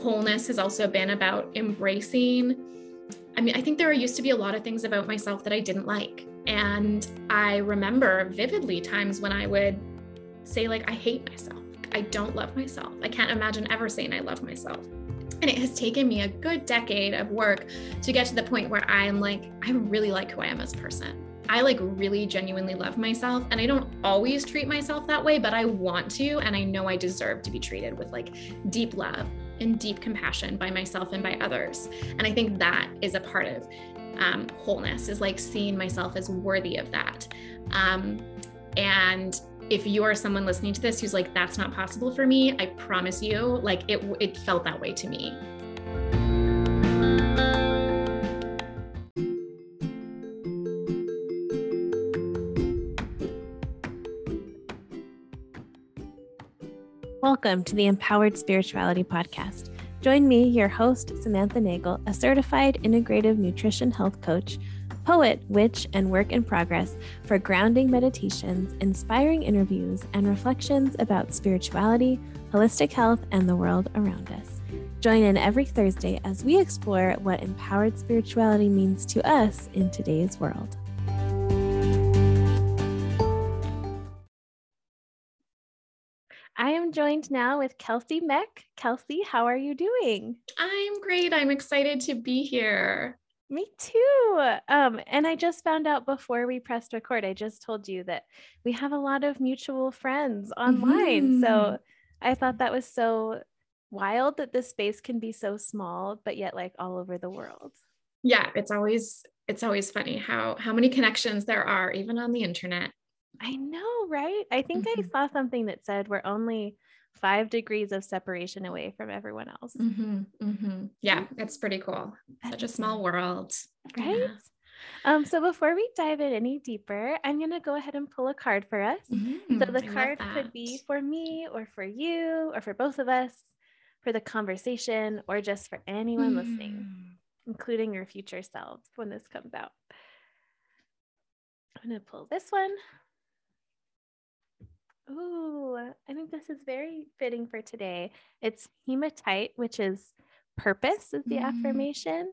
wholeness has also been about embracing. I mean, I think there used to be a lot of things about myself that I didn't like. And I remember vividly times when I would say, like, I hate myself. I don't love myself. I can't imagine ever saying I love myself. And it has taken me a good decade of work to get to the point where I'm like, I really like who I am as a person. I like really genuinely love myself. And I don't always treat myself that way, but I want to. And I know I deserve to be treated with like deep love and deep compassion by myself and by others. And I think that is a part of um, wholeness, is like seeing myself as worthy of that. Um, and if you are someone listening to this who's like, that's not possible for me, I promise you, like it, it felt that way to me. Welcome to the Empowered Spirituality Podcast. Join me, your host, Samantha Nagel, a certified integrative nutrition health coach poet, witch, and work in progress for grounding meditations, inspiring interviews, and reflections about spirituality, holistic health, and the world around us. Join in every Thursday as we explore what empowered spirituality means to us in today's world. I am joined now with Kelsey Meck. Kelsey, how are you doing? I'm great. I'm excited to be here. Me too. Um, and I just found out before we pressed record, I just told you that we have a lot of mutual friends online. Mm-hmm. So I thought that was so wild that this space can be so small, but yet like all over the world. Yeah, it's always it's always funny how how many connections there are even on the internet. I know, right? I think mm-hmm. I saw something that said we're only five degrees of separation away from everyone else. Mm-hmm, mm-hmm. Yeah, it's pretty cool. Such a small world. Right? Yeah. Um, so before we dive in any deeper, I'm going to go ahead and pull a card for us. Mm-hmm, so the I card could be for me or for you or for both of us, for the conversation, or just for anyone listening, mm. including your future selves when this comes out. I'm going to pull this one. Ooh, I think this is very fitting for today. It's hematite, which is purpose, is the mm. affirmation.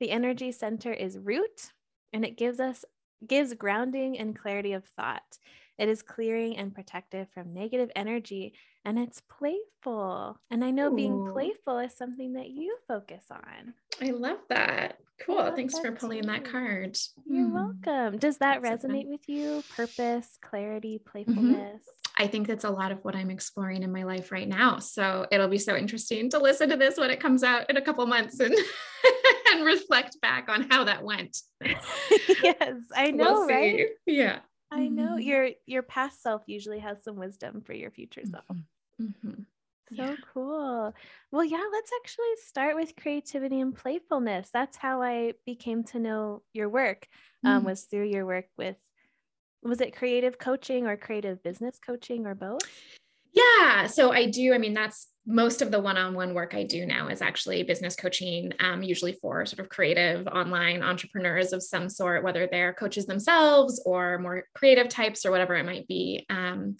The energy center is root, and it gives us gives grounding and clarity of thought. It is clearing and protective from negative energy, and it's playful. And I know Ooh. being playful is something that you focus on. I love that. Cool. Thanks for pulling too. that card. You're mm. welcome. Does that That's resonate so with you? Purpose, clarity, mm-hmm. playfulness? Mm-hmm. I think that's a lot of what I'm exploring in my life right now. So it'll be so interesting to listen to this when it comes out in a couple months and and reflect back on how that went. yes, I know, we'll right? Yeah. I know mm-hmm. your your past self usually has some wisdom for your future self. Mm-hmm. mm-hmm. So yeah. cool. Well, yeah, let's actually start with creativity and playfulness. That's how I became to know your work. Um, mm. Was through your work with was it creative coaching or creative business coaching or both? Yeah, so I do. I mean, that's most of the one-on-one work I do now is actually business coaching, um, usually for sort of creative online entrepreneurs of some sort, whether they're coaches themselves or more creative types or whatever it might be. Um,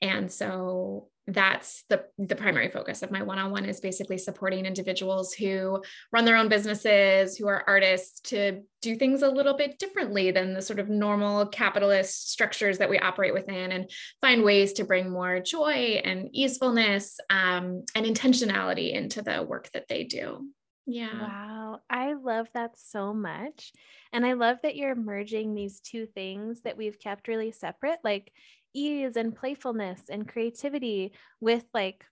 and so that's the the primary focus of my one-on-one is basically supporting individuals who run their own businesses who are artists to do things a little bit differently than the sort of normal capitalist structures that we operate within and find ways to bring more joy and easefulness um, and intentionality into the work that they do. Yeah. Wow. I love that so much. And i love that you're merging these two things that we've kept really separate. Like ease and playfulness and creativity with like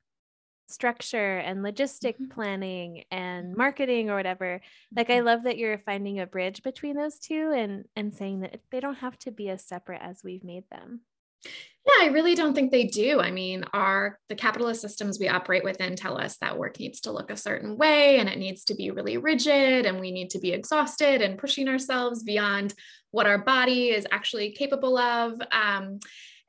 structure and logistic mm-hmm. planning and marketing or whatever. Like i mm-hmm. love that you're finding a bridge between those two and and saying that they don't have to be as separate as we've made them. Yeah i really don't think they do. I mean our the capitalist systems we operate within tell us that work needs to look a certain way and it needs to be really rigid and we need to be exhausted and pushing ourselves beyond what our body is actually capable of. Um,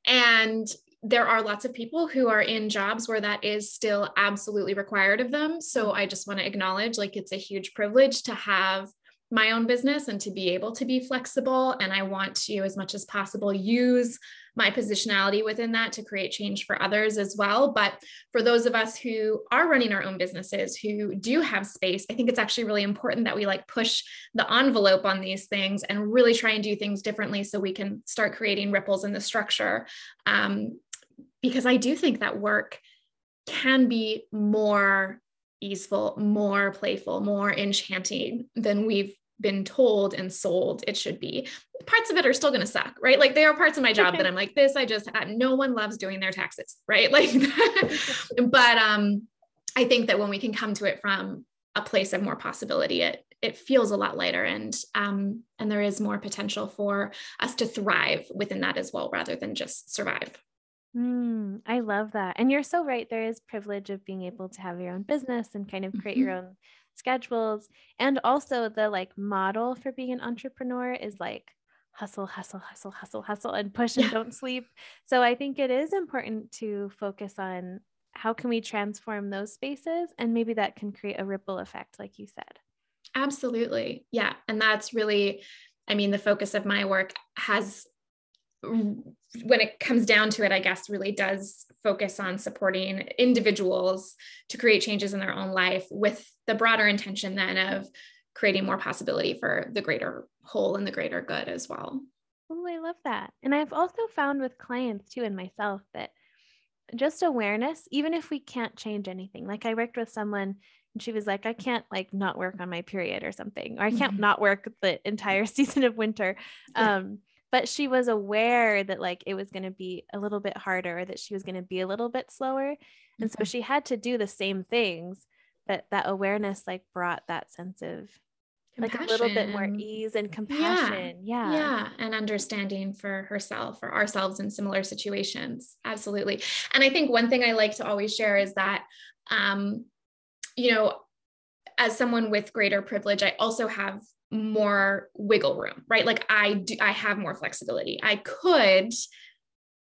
and there are lots of people who are in jobs where that is still absolutely required of them. So mm-hmm. I just want to acknowledge like it's a huge privilege to have my own business and to be able to be flexible. And I want to, as much as possible, use my positionality within that to create change for others as well. But for those of us who are running our own businesses, who do have space, I think it's actually really important that we like push the envelope on these things and really try and do things differently so we can start creating ripples in the structure. Um, because I do think that work can be more easeful, more playful, more enchanting than we've been told and sold it should be. Parts of it are still going to suck, right? Like there are parts of my job that I'm like, this, I just, no one loves doing their taxes, right? Like, but um, I think that when we can come to it from a place of more possibility, it it feels a lot lighter and um, and there is more potential for us to thrive within that as well, rather than just survive. Mm, I love that. And you're so right. There is privilege of being able to have your own business and kind of create mm-hmm. your own schedules. And also the like model for being an entrepreneur is like hustle, hustle, hustle, hustle, hustle, and push and yeah. don't sleep. So I think it is important to focus on how can we transform those spaces and maybe that can create a ripple effect, like you said. Absolutely. Yeah. And that's really, I mean, the focus of my work has when it comes down to it, I guess really does focus on supporting individuals to create changes in their own life with the broader intention then of creating more possibility for the greater whole and the greater good as well. Oh, I love that. And I've also found with clients too and myself that just awareness, even if we can't change anything. Like I worked with someone and she was like, I can't like not work on my period or something, or I can't mm-hmm. not work the entire season of winter. Yeah. Um, but she was aware that like it was going to be a little bit harder that she was going to be a little bit slower and so she had to do the same things but that awareness like brought that sense of like a little bit more ease and compassion yeah. yeah yeah and understanding for herself or ourselves in similar situations absolutely and i think one thing i like to always share is that um you know as someone with greater privilege i also have more wiggle room, right? Like I do, I have more flexibility. I could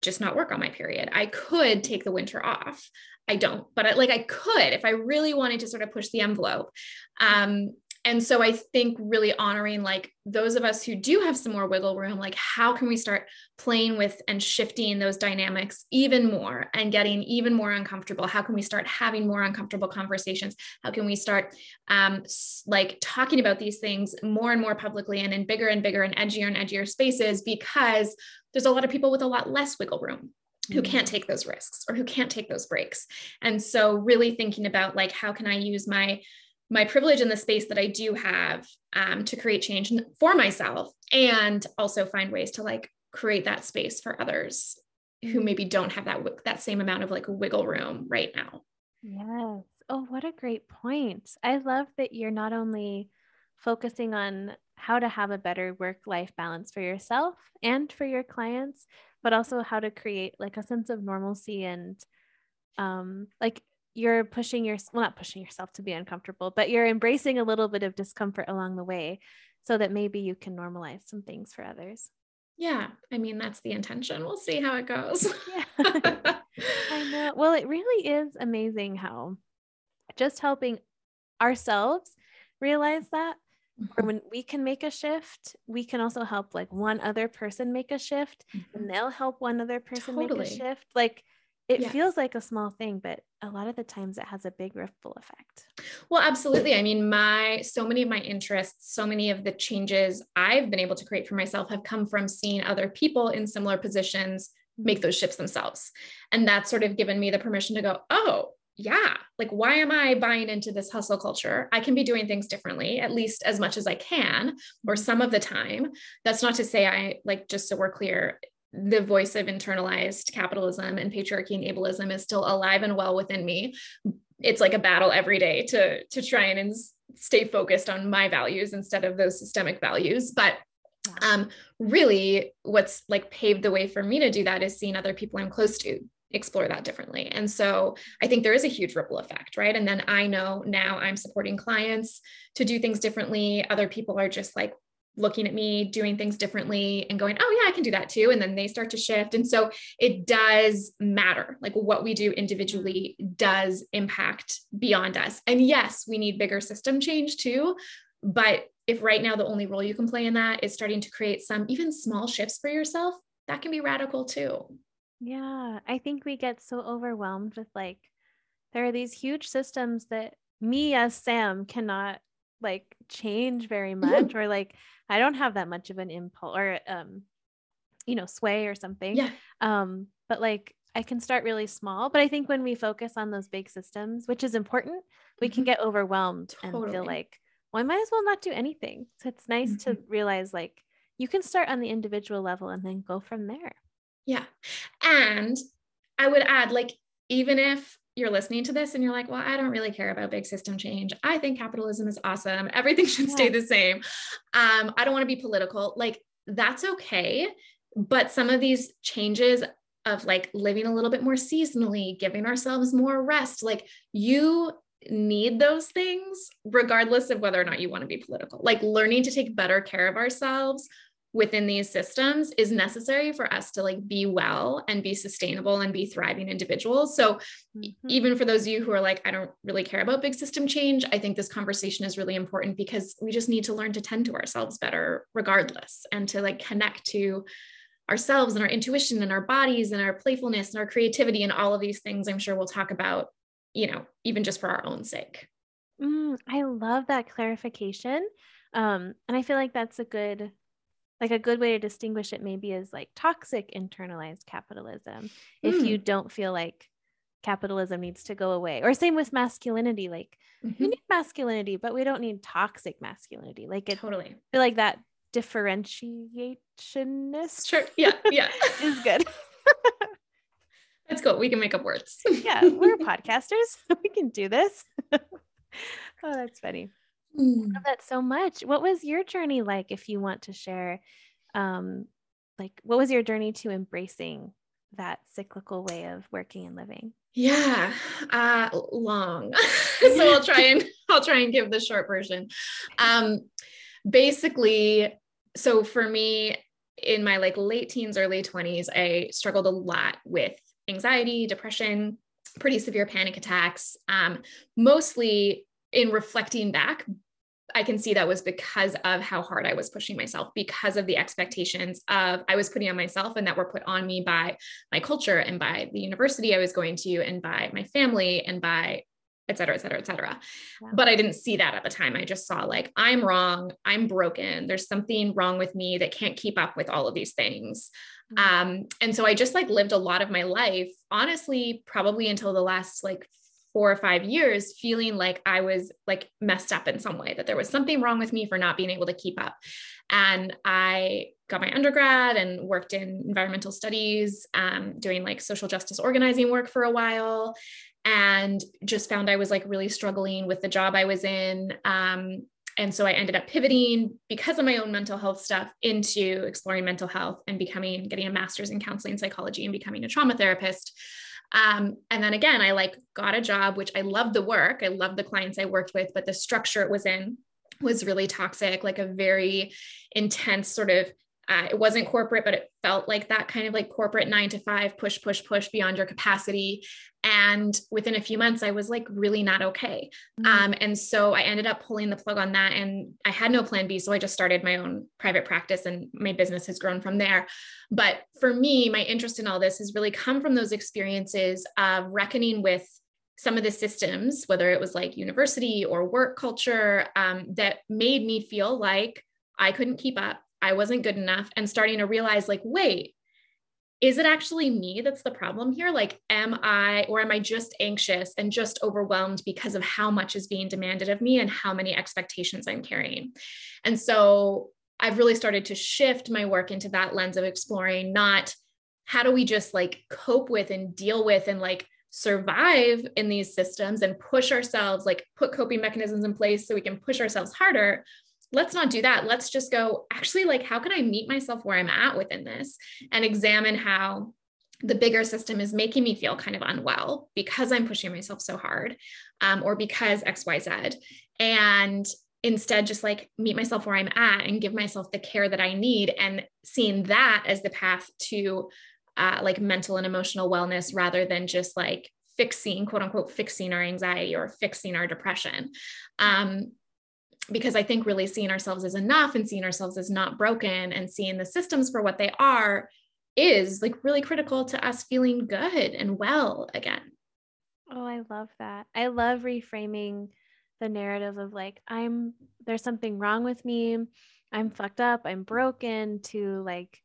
just not work on my period. I could take the winter off. I don't, but I, like I could if I really wanted to sort of push the envelope. Um, and so i think really honoring like those of us who do have some more wiggle room like how can we start playing with and shifting those dynamics even more and getting even more uncomfortable? How can we start having more uncomfortable conversations? How can we start um, like talking about these things more and more publicly and in bigger and bigger and edgier and edgier spaces? Because there's a lot of people with a lot less wiggle room who mm-hmm. can't take those risks or who can't take those breaks and so really thinking about like how can i use my my privilege in the space that I do have um, to create change for myself and also find ways to like create that space for others who maybe don't have that that same amount of like wiggle room right now. Yes. Oh, what a great point. I love that you're not only focusing on how to have a better work life balance for yourself and for your clients, but also how to create like a sense of normalcy and um like you're pushing your well not pushing yourself to be uncomfortable but you're embracing a little bit of discomfort along the way so that maybe you can normalize some things for others. Yeah i mean that's the intention. We'll see how it goes. Yeah. I know. Well it really is amazing how just helping ourselves realize that or mm-hmm. when we can make a shift we can also help like one other person make a shift mm-hmm. and they'll help one other person totally. make a shift like it yeah. feels like a small thing, but a lot of the times it has a big ripple effect. Well, absolutely. I mean, my so many of my interests, so many of the changes I've been able to create for myself have come from seeing other people in similar positions make mm-hmm. those shifts themselves. And that's sort of given me the permission to go, oh, yeah, like why am I buying into this hustle culture? I can be doing things differently, at least as much as I can, or some of the time. That's not to say I like, just so we're clear, the voice of internalized capitalism and patriarchy and ableism is still alive and well within me it's like a battle every day to to try and stay focused on my values instead of those systemic values but um really what's like paved the way for me to do that is seeing other people i'm close to explore that differently and so i think there is a huge ripple effect right and then i know now i'm supporting clients to do things differently other people are just like looking at me doing things differently and going, oh, yeah, I can do that too. And then they start to shift. And so it does matter. Like what we do individually does impact beyond us. And yes, we need bigger system change too. But if right now the only role you can play in that is starting to create some even small shifts for yourself, that can be radical too. Yeah, I think we get so overwhelmed with like, there are these huge systems that me as Sam cannot like change very much, or like I don't have that much of an impulse or um, you know, sway or something. Yeah. Um, but like I can start really small. But I think when we focus on those big systems, which is important, we can Mhm. get overwhelmed and feel like, well, I might as well not do anything. So it's nice to realize like you can start on the individual level and then go from there. Yeah. And I would add, like, even if you're listening to this and you're like, well, I don't really care about big system change. I think capitalism is awesome. Everything should stay the same. Um, I don't want to be political. Like, that's okay. But some of these changes of like living a little bit more seasonally, giving ourselves more rest, like you need those things regardless of whether or not you want to be political. Like learning to take better care of ourselves within these systems is necessary for us to like be well and be sustainable and be thriving individuals. So Mhm. even for those of you who are like, I don't really care about big system change, I think this conversation is really important because we just need to learn to tend to ourselves better regardless and to like connect to ourselves and our intuition and our bodies and our playfulness and our creativity and all of these things I'm sure we'll talk about, you know, even just for our own sake. Mm, I love that clarification. Um, and I feel like that's a good, like a good way to distinguish it maybe is like toxic internalized capitalism. If you don't feel like capitalism needs to go away, or same with masculinity, like we Mhm. need masculinity, but we don't need toxic masculinity. Like it, I Totally. feel like that differentiationist Sure. Yeah. Yeah. is good. That's cool. We can make up words. yeah, we're podcasters. we can do this. oh, that's funny. Mm. love that so much. What was your journey like if you want to share um like what was your journey to embracing that cyclical way of working and living? Yeah, uh, long. so I'll try and I'll try and give the short version. Um, basically, so for me, in my like late teens, early twenties, I struggled a lot with anxiety, depression, pretty severe panic attacks. Um, mostly in reflecting back, I can see that was because of how hard I was pushing myself, because of the expectations of I was putting on myself and that were put on me by my culture and by the university I was going to and by my family and by et cetera, et cetera, et cetera. Yeah. But I didn't see that at the time. I just saw like, I'm wrong. I'm broken. There's something wrong with me that can't keep up with all of these things. Mhm. Um, and so I just like lived a lot of my life, honestly, probably until the last like four or five years, feeling like I was like messed up in some way, that there was something wrong with me for not being able to keep up. And I got my undergrad and worked in environmental studies, um, doing like social justice organizing work for a while, and just found I was like really struggling with the job I was in. Um, and so I ended up pivoting because of my own mental health stuff into exploring mental health and becoming, getting a master's in counseling psychology and becoming a trauma therapist. Um, and then again, I like got a job, which I loved the work. I loved the clients I worked with, but the structure it was in was really toxic, like a very intense sort of uh, it wasn't corporate, but it felt like that kind of like corporate nine to five, push, push, push beyond your capacity. And within a few months, I was like really not okay. Mhm. Um, and so I ended up pulling the plug on that. And I had no plan B. So I just started my own private practice and my business has grown from there. But for me, my interest in all this has really come from those experiences of reckoning with some of the systems, whether it was like university or work culture, um, that made me feel like I couldn't keep up. I wasn't good enough, and starting to realize, like, wait, is it actually me that's the problem here? Like, am I, or am I just anxious and just overwhelmed because of how much is being demanded of me and how many expectations I'm carrying? And so I've really started to shift my work into that lens of exploring not how do we just like cope with and deal with and like survive in these systems and push ourselves, like put coping mechanisms in place so we can push ourselves harder. Let's not do that. Let's just go, actually, like, how can I meet myself where I'm at within this and examine how the bigger system is making me feel kind of unwell because I'm pushing myself so hard um, or because XYZ. And instead, just like meet myself where I'm at and give myself the care that I need and seeing that as the path to uh, like mental and emotional wellness rather than just like fixing, quote unquote, fixing our anxiety or fixing our depression. Um, because I think really seeing ourselves as enough and seeing ourselves as not broken and seeing the systems for what they are is like really critical to us feeling good and well again. Oh, I love that. I love reframing the narrative of like, I'm there's something wrong with me. I'm fucked up. I'm broken to like,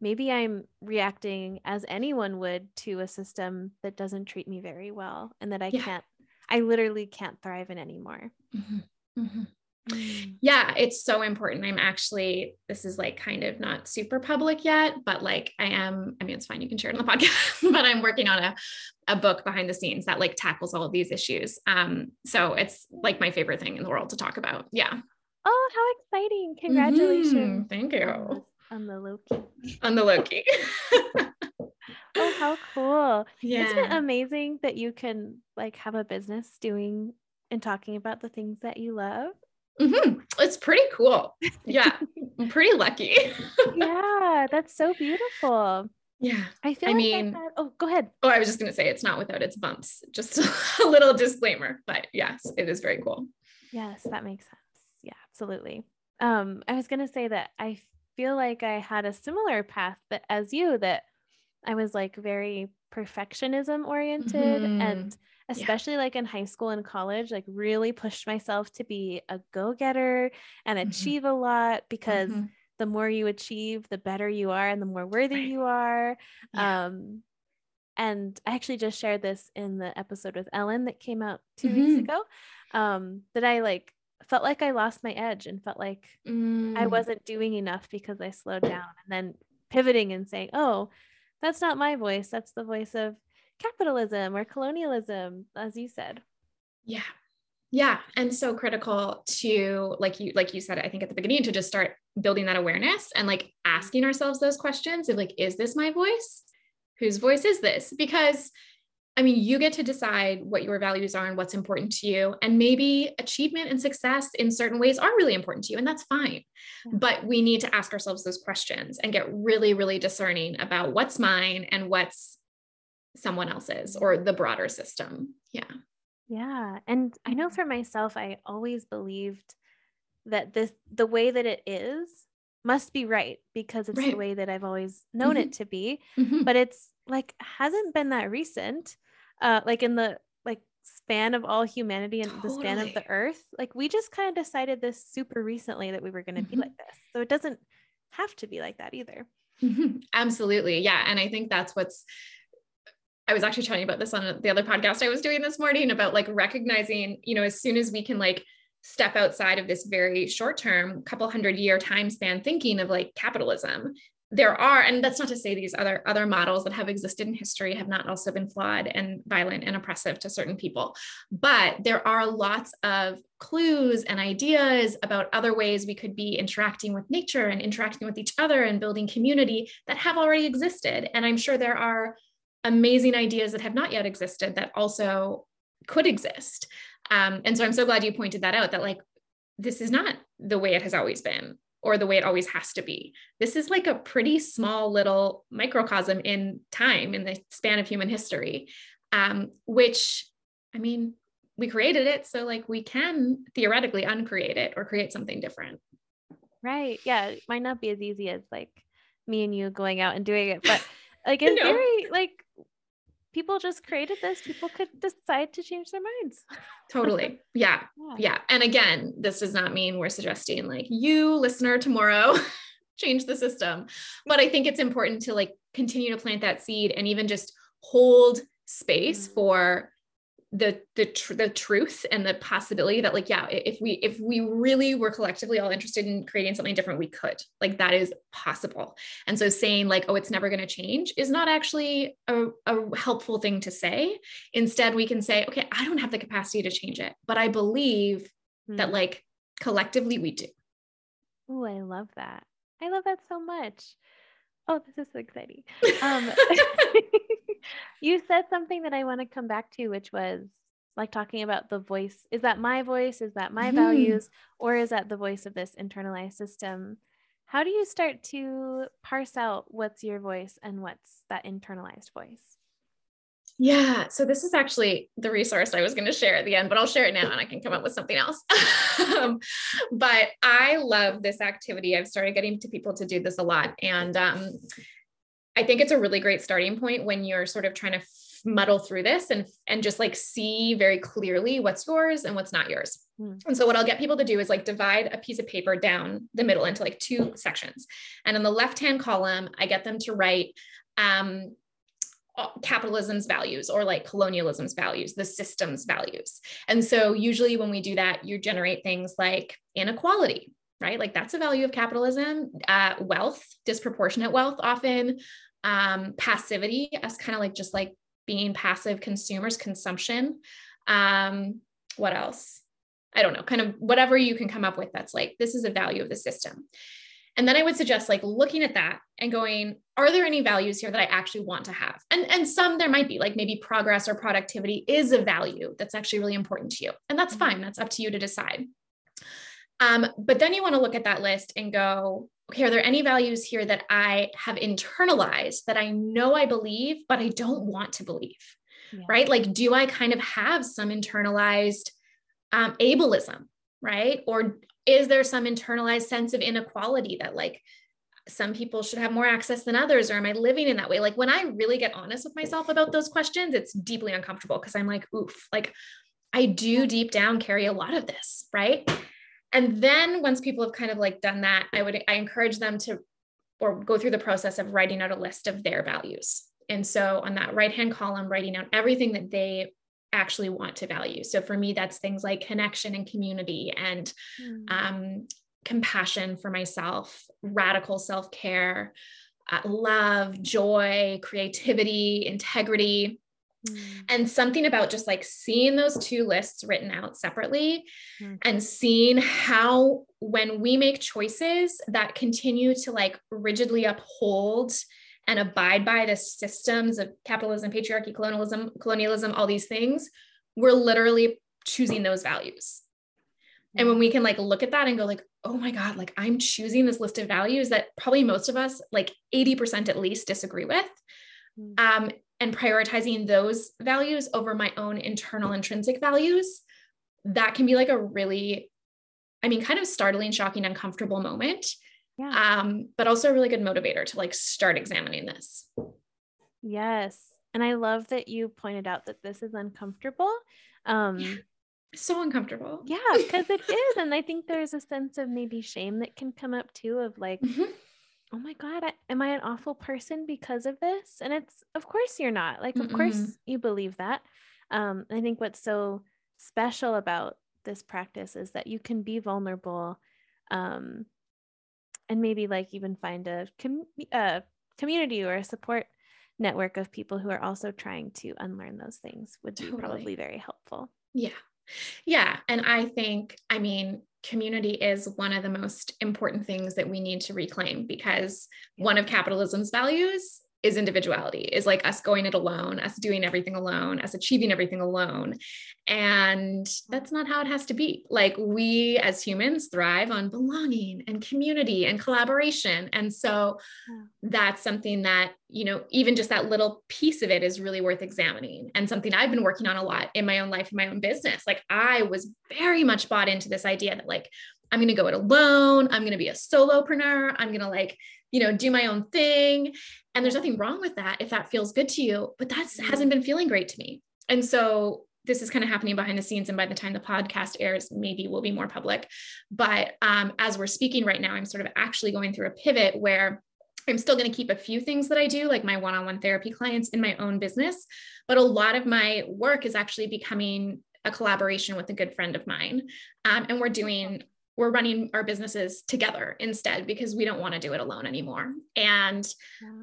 maybe I'm reacting as anyone would to a system that doesn't treat me very well and that I yeah. can't, I literally can't thrive in anymore. Mm-hmm. Mm-hmm. Mm. Yeah, it's so important. I'm actually, this is like kind of not super public yet, but like I am, I mean, it's fine. You can share it on the podcast, but I'm working on a, a book behind the scenes that like tackles all of these issues. Um, so it's like my favorite thing in the world to talk about. Yeah. Oh, how exciting. Congratulations. Mm-hmm. Thank you. On the Loki. On the Loki. oh, how cool. Yeah. Isn't it amazing that you can like have a business doing and talking about the things that you love? Mm-hmm. It's pretty cool. Yeah, I'm pretty lucky. yeah, that's so beautiful. Yeah. I feel I like mean, that, oh, go ahead. Oh, I was just going to say it's not without its bumps. Just a little disclaimer, but yes, it is very cool. Yes, that makes sense. Yeah, absolutely. Um, I was going to say that I feel like I had a similar path that as you that I was like very perfectionism oriented mm-hmm. and especially yeah. like in high school and college, like really pushed myself to be a go getter and mm-hmm. achieve a lot because mm-hmm. the more you achieve, the better you are and the more worthy right. you are. Yeah. Um, and I actually just shared this in the episode with Ellen that came out 2 weeks mm-hmm. ago. Um, that I like felt like I lost my edge and felt like mm. I wasn't doing enough because I slowed down and then pivoting and saying, oh, that's not my voice. That's the voice of capitalism or colonialism, as you said. Yeah. Yeah. And so critical to like you, like you said, I think at the beginning to just start building that awareness and like asking ourselves those questions of like, is this my voice? Whose voice is this? Because I mean, you get to decide what your values are and what's important to you. And maybe achievement and success in certain ways are really important to you, and that's fine. But we need to ask ourselves those questions and get really, really discerning about what's mine and what's someone else's or the broader system. Yeah. Yeah. And I know for myself, I always believed that this, the way that it is, must be right because it's right. the way that I've always known mm-hmm. it to be. Mm-hmm. But it's like hasn't been that recent. Uh like in the like span of all humanity and totally. the span of the earth. Like we just kind of decided this super recently that we were going to mm-hmm. be like this. So it doesn't have to be like that either. Mm-hmm. Absolutely. Yeah. And I think that's what's I was actually telling you about this on the other podcast I was doing this morning about like recognizing, you know, as soon as we can like step outside of this very short term, couple hundred year time span thinking of like capitalism, there are, and that's not to say these other other models that have existed in history have not also been flawed and violent and oppressive to certain people. But there are lots of clues and ideas about other ways we could be interacting with nature and interacting with each other and building community that have already existed. And I'm sure there are amazing ideas that have not yet existed that also could exist. Um, and so I'm so glad you pointed that out that like this is not the way it has always been or the way it always has to be. This is like a pretty small little microcosm in time in the span of human history, um, which I mean, we created it. So like we can theoretically uncreate it or create something different. Right. Yeah. It might not be as easy as like me and you going out and doing it, but like in no. theory, like people just created this people could decide to change their minds. Totally. Yeah. yeah. Yeah. And again this does not mean we're suggesting like you listener tomorrow change the system. But i think it's important to like continue to plant that seed and even just hold space mm-hmm. for the the tr- the truth and the possibility that like yeah if we if we really were collectively all interested in creating something different we could. Like that is possible. And so saying like oh it's never going to change is not actually a, a helpful thing to say. Instead we can say okay i don't have the capacity to change it but i believe mm-hmm. that like collectively we do. Oh i love that. I love that so much oh this is so exciting um you said something that I want to come back to, which was like talking about the voice. Is that my voice? Is that my mm-hmm. values? Or is that the voice of this internalized system? How do you start to parse out what's your voice and what's that internalized voice? Yeah. So this is actually the resource I was going to share at the end, but I'll share it now and I can come up with something else. um, but I love this activity. I've started getting to people to do this a lot. And um, I think it's a really great starting point when you're sort of trying to muddle through this and and just like see very clearly what's yours and what's not yours. Mm. And so what I'll get people to do is like divide a piece of paper down the middle into like two sections. And in the left-hand column, I get them to write um, capitalism's values or like colonialism's values, the system's values. And so usually when we do that, you generate things like inequality, right? Like that's a value of capitalism, uh, wealth, disproportionate wealth often, um, passivity as kind of like just like being passive consumers, consumption. Um, what else? I don't know, kind of whatever you can come up with that's like, this is a value of the system. And then I would suggest like looking at that and going, are there any values here that I actually want to have? And, and some there might be, like maybe progress or productivity is a value that's actually really important to you. And that's mm-hmm. fine. That's up to you to decide. Um, but then you want to look at that list and go, okay, are there any values here that I have internalized that I know I believe, but I don't want to believe? Yeah. Right? Like, do I kind of have some internalized um, ableism? Right? Or is there some internalized sense of inequality that like some people should have more access than others or am i living in that way? Like when i really get honest with myself about those questions it's deeply uncomfortable because i'm like oof. Like i do deep down carry a lot of this right? And then once people have kind of like done that i would i encourage them to or go through the process of writing out a list of their values. And so on that right hand column writing out everything that they actually want to value. So for me, that's things like connection and community and mm. um, compassion for myself, radical self care, uh, love, joy, creativity, integrity. Mm. And something about just like seeing those two lists written out separately mm. and seeing how, when we make choices that continue to like rigidly uphold and abide by the systems of capitalism, patriarchy, colonialism, colonialism, all these things, we're literally choosing those values. And when we can like look at that and go like, oh my God, like I'm choosing this list of values that probably most of us, like 80% at least, disagree with. Mm. Um, and prioritizing those values over my own internal intrinsic values, that can be like a really, I mean, kind of startling, shocking, uncomfortable moment yeah. Um, but also a really good motivator to like start examining this. Yes. And I love that you pointed out that this is uncomfortable. Um yeah. so uncomfortable. Yeah, because it is. And I think there's a sense of maybe shame that can come up too of like, mm-hmm. oh my God, I, am I an awful person because of this? And it's of course you're not. Like, of Mm-mm. course you believe that. Um, I think what's so special about this practice is that you can be vulnerable um, and maybe like even find a, com- a community or a support network of people who are also trying to unlearn those things would be totally. probably very helpful. Yeah. Yeah. And I think, I mean, community is one of the most important things that we need to reclaim because one of capitalism's values is individuality is like us going it alone us doing everything alone us achieving everything alone. And that's not how it has to be. Like we as humans thrive on belonging and community and collaboration. And so that's something that you know even just that little piece of it is really worth examining and something i've been working on a lot in my own life in my own business. Like i was very much bought into this idea that like i'm going to go it alone i'm going to be a solopreneur i'm going to like you know, do my own thing. And there's nothing wrong with that if that feels good to you, but that mm-hmm. hasn't been feeling great to me. And so this is kind of happening behind the scenes. And by the time the podcast airs, maybe will be more public. But um, as we're speaking right now, I'm sort of actually going through a pivot where I'm still going to keep a few things that I do, like my one on one therapy clients in my own business. But a lot of my work is actually becoming a collaboration with a good friend of mine. Um, and we're doing we're running our businesses together instead because we don't want to do it alone anymore. And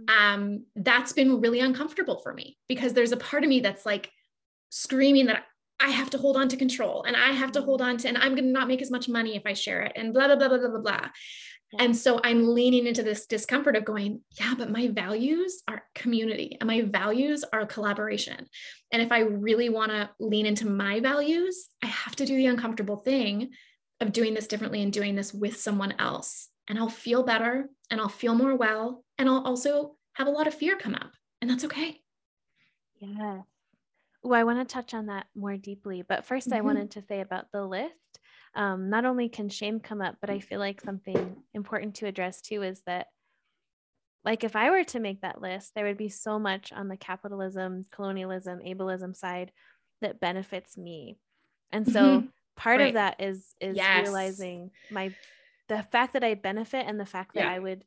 um, that's been really uncomfortable for me because there's a part of me that's like screaming that I have to hold on to control and I have to hold mm-hmm. on to, and I'm going to not make as much money if I share it and blah, blah, blah, blah, blah, blah, blah. And so I'm leaning into this discomfort of going, yeah, but my values are community and my values are collaboration. And if I really want to lean into my values, I have to do the uncomfortable thing of doing this differently and doing this with someone else. And I'll feel better and I'll feel more well. And I'll also have a lot of fear come up. And that's okay. Yeah. Well, I want to touch on that more deeply. But 1st mm-hmm. I wanted to say about the list. Um, not only can shame come up, but I feel like something important to address too is that like if I were to make that list, there would be so much on the capitalism, colonialism, ableism side that benefits me. And so mm-hmm. Part right. of that is is yes. realizing my the fact that I benefit and the fact that yeah. I would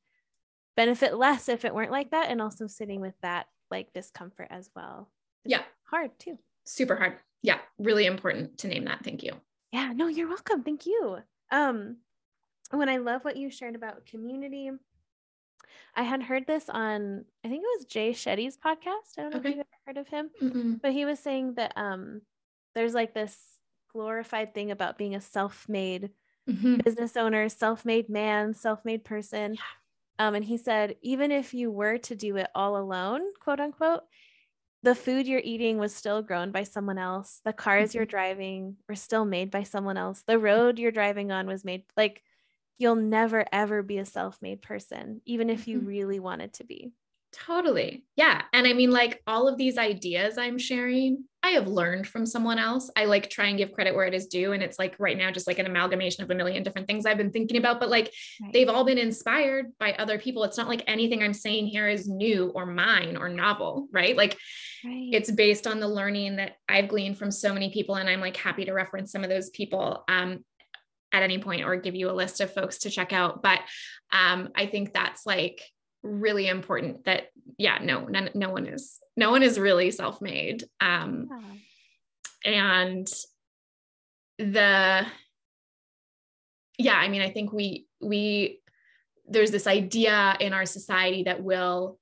benefit less if it weren't like that and also sitting with that like discomfort as well. It's yeah. Hard too. Super hard. Yeah, really important to name that. Thank you. Yeah, no, you're welcome. Thank you. Um when I love what you shared about community, I had heard this on, I think it was Jay Shetty's podcast. I don't know okay. if you've ever heard of him, mm but he was saying that um, there's like this glorified thing about being a self-made mm-hmm. business owner, self-made man, self-made person. Yeah. Um, and he said, even if you were to do it all alone, quote unquote, the food you're eating was still grown by someone else. The cars mm-hmm. you're driving were still made by someone else. The road you're driving on was made like you'll never ever be a self-made person even if you mm-hmm. really wanted to be totally. Yeah. And i mean like all of these ideas i'm sharing i have learned from someone else. I like try and give credit where it is due. And it's like right now just like an amalgamation of a million different things i've been thinking about. But like right. they've all been inspired by other people. It's not like anything i'm saying here is new or mine or novel right? Like right. it's based on the learning that i've gleaned from so many people. And i'm like happy to reference some of those people um at any point or give you a list of folks to check out. But um, I think that's like really important that, yeah, no, no, no one is, no one is really self-made. Um, yeah. And the, yeah, I mean, I think we, we, there's this idea in our society that will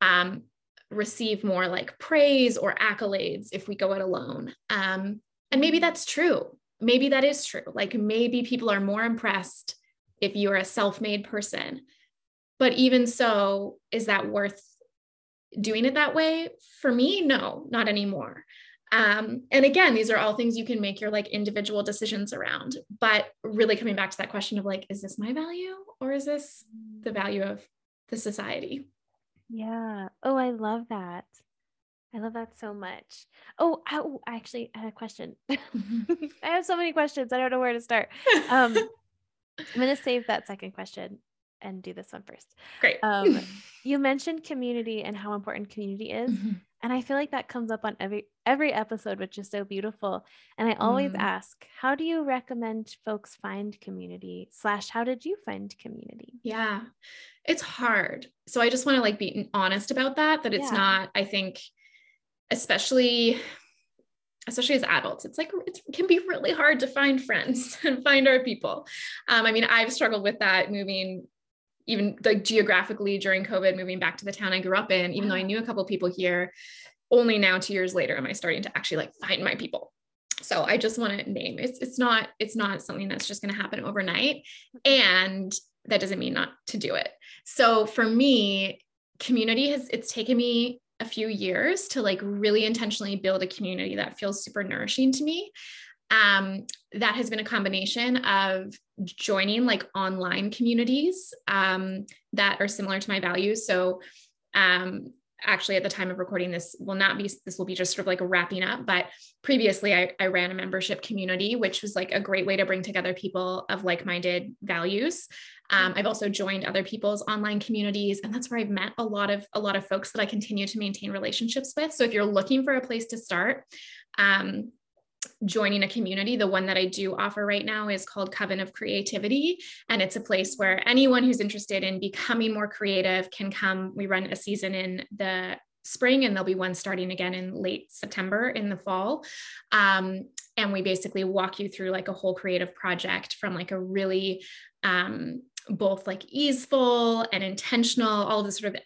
um, receive more like praise or accolades if we go it alone. Um, and maybe that's true maybe that is true. Like maybe people are more impressed if you're a self made person. But even so, is that worth doing it that way? For me, no, not anymore. Um, and again, these are all things you can make your like individual decisions around. But really coming back to that question of like, is this my value or is this the value of the society? Yeah. Oh, I love that. I love that so much. Oh, I, oh actually, had a question. Mm-hmm. I have so many questions. I don't know where to start. Um, I'm going to save that second question and do this one first. Great. Um, you mentioned community and how important community is. Mm-hmm. And I feel like that comes up on every every episode, which is so beautiful. And I always mm. ask, how do you recommend folks find community? Slash, how did you find community? Yeah, it's hard. So I just want to like be honest about that. That it's yeah. not. I think especially especially as adults it's like it can be really hard to find friends and find our people um, i mean i've struggled with that moving even like geographically during covid moving back to the town i grew up in even though i knew a couple people here only now two years later am i starting to actually like find my people so i just want to name it's it's not it's not something that's just going to happen overnight and that doesn't mean not to do it so for me community has it's taken me a few years to like really intentionally build a community that feels super nourishing to me. Um, that has been a combination of joining like online communities um, that are similar to my values. So, um, actually, at the time of recording this, will not be this will be just sort of like wrapping up. But previously, I, I ran a membership community, which was like a great way to bring together people of like minded values. Um, I've also joined other people's online communities, and that's where I've met a lot of a lot of folks that I continue to maintain relationships with. So if you're looking for a place to start, um, joining a community. The one that I do offer right now is called Coven of Creativity. And it's a place where anyone who's interested in becoming more creative can come. We run a season in the spring and there'll be one starting again in late September in the fall. Um, and we basically walk you through like a whole creative project from like a really um, both like easeful and intentional, all the sort of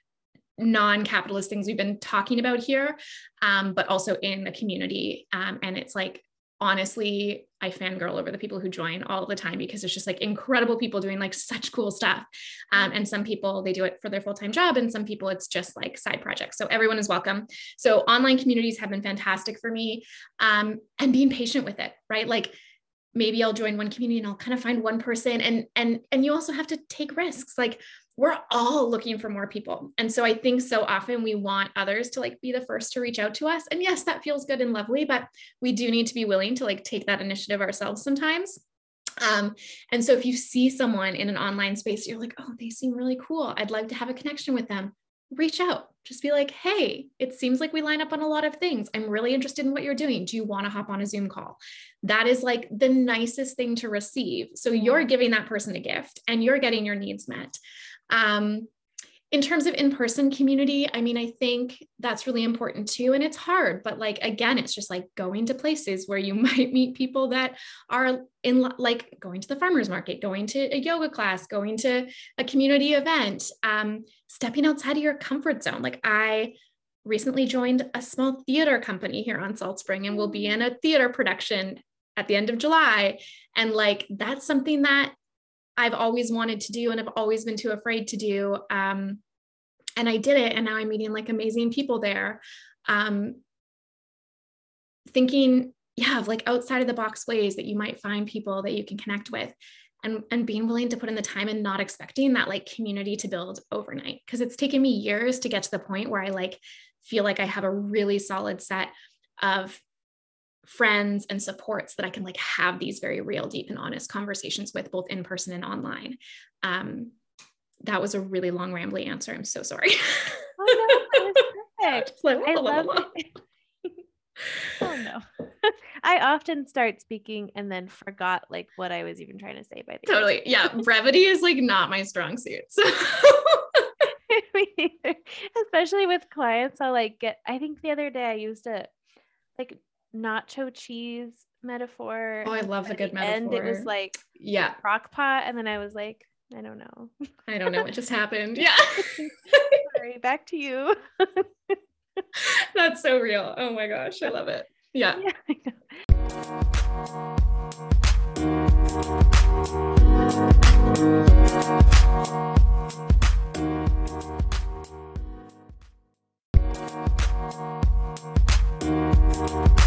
non-capitalist things we've been talking about here, um, but also in the community. Um, and it's like honestly, I fangirl over the people who join all the time because it's just like incredible people doing like such cool stuff. Um, and some people they do it for their full time job, and some people it's just like side projects. So everyone is welcome. So online communities have been fantastic for me, um, and being patient with it, right? Like maybe I'll join one community and I'll kind of find one person and and and you also have to take risks like we're all looking for more people and so I think so often we want others to like be the first to reach out to us and yes that feels good and lovely but we do need to be willing to like take that initiative ourselves sometimes Um, and so if you see someone in an online space, you're like, oh, they seem really cool. I'd like to have a connection with them. Reach out. Just be like, hey, it seems like we line up on a lot of things. I'm really interested in what you're doing. Do you want to hop on a Zoom call? That is like the nicest thing to receive. So you're giving that person a gift and you're getting your needs met. Um, in terms of in-person community i mean i think that's really important too and it's hard but like again it's just like going to places where you might meet people that are in like going to the farmers market going to a yoga class going to a community event um, stepping outside of your comfort zone. Like i recently joined a small theater company here on salt spring and will be in a theater production at the end of july and like that's something that I've always wanted to do and I've always been too afraid to do. Um, and I did it. And now I'm meeting like amazing people there. Um, thinking, yeah, of like outside of the box ways that you might find people that you can connect with and, and being willing to put in the time and not expecting that like community to build overnight. Cause it's taken me years to get to the point where I like feel like I have a really solid set of friends and supports that I can like have these very real, deep, and honest conversations with, both in person and online. Um, that was a really long, rambly answer. I'm so sorry. Oh no, perfect. like, I love it. oh no. I often start speaking and then forgot like what I was even trying to say by the Totally. End. Yeah. Brevity is like not my strong suit. So Especially with clients. I'll like get I think the other day I used a like nacho cheese metaphor. Oh, I love a good metaphor. And it was like yeah, crock pot. And then I was like, I don't know. I don't know what just happened. Yeah. Sorry, back to you. That's so real. Oh my gosh, I love it. Yeah. yeah I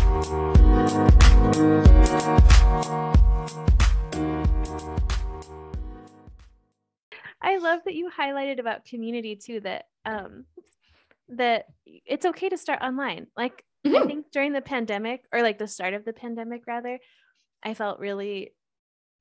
love that you highlighted about community too that um that it's okay to start online. Like mm-hmm. I think during the pandemic or like the start of the pandemic rather, I felt really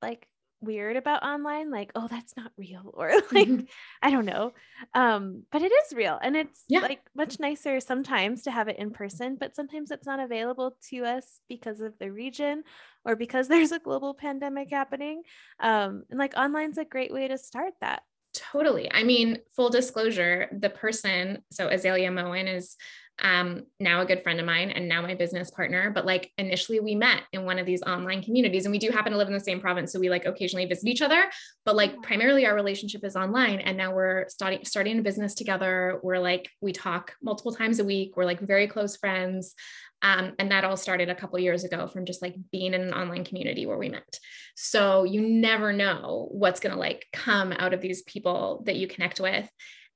like weird about online like oh that's not real or like mm-hmm. i don't know um but it is real and it's yeah. like much nicer sometimes to have it in person but sometimes it's not available to us because of the region or because there's a global pandemic happening um and like online's a great way to start that totally i mean full disclosure the person so azalea moen is um, now a good friend of mine and now my business partner. But like initially we met in one of these online communities and we do happen to live in the same province. So we like occasionally visit each other, but like primarily our relationship is online. And now we're starting, starting a business together. We're like, we talk multiple times a week. We're like very close friends. Um, and that all started a couple years ago from just like being in an online community where we met. So you never know what's going to like come out of these people that you connect with.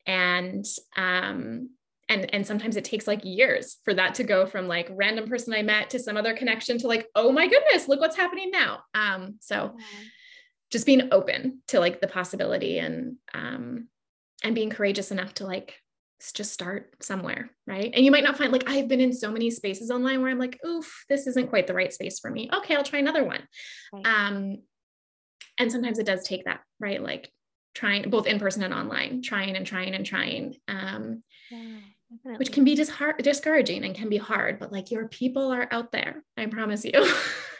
And um, and and sometimes it takes like years for that to go from like random person i met to some other connection to like oh my goodness look what's happening now. Um so just being open to like the possibility and um and being courageous enough to like just start somewhere right? And you might not find like i've been in so many spaces online where i'm like oof this isn't quite the right space for me. Okay i'll try another one. Right. um and sometimes it does take that right? Like trying both in person and online trying and trying and trying. Um yeah Definitely. which can be discouraging and can be hard, but like your people are out there. I promise you.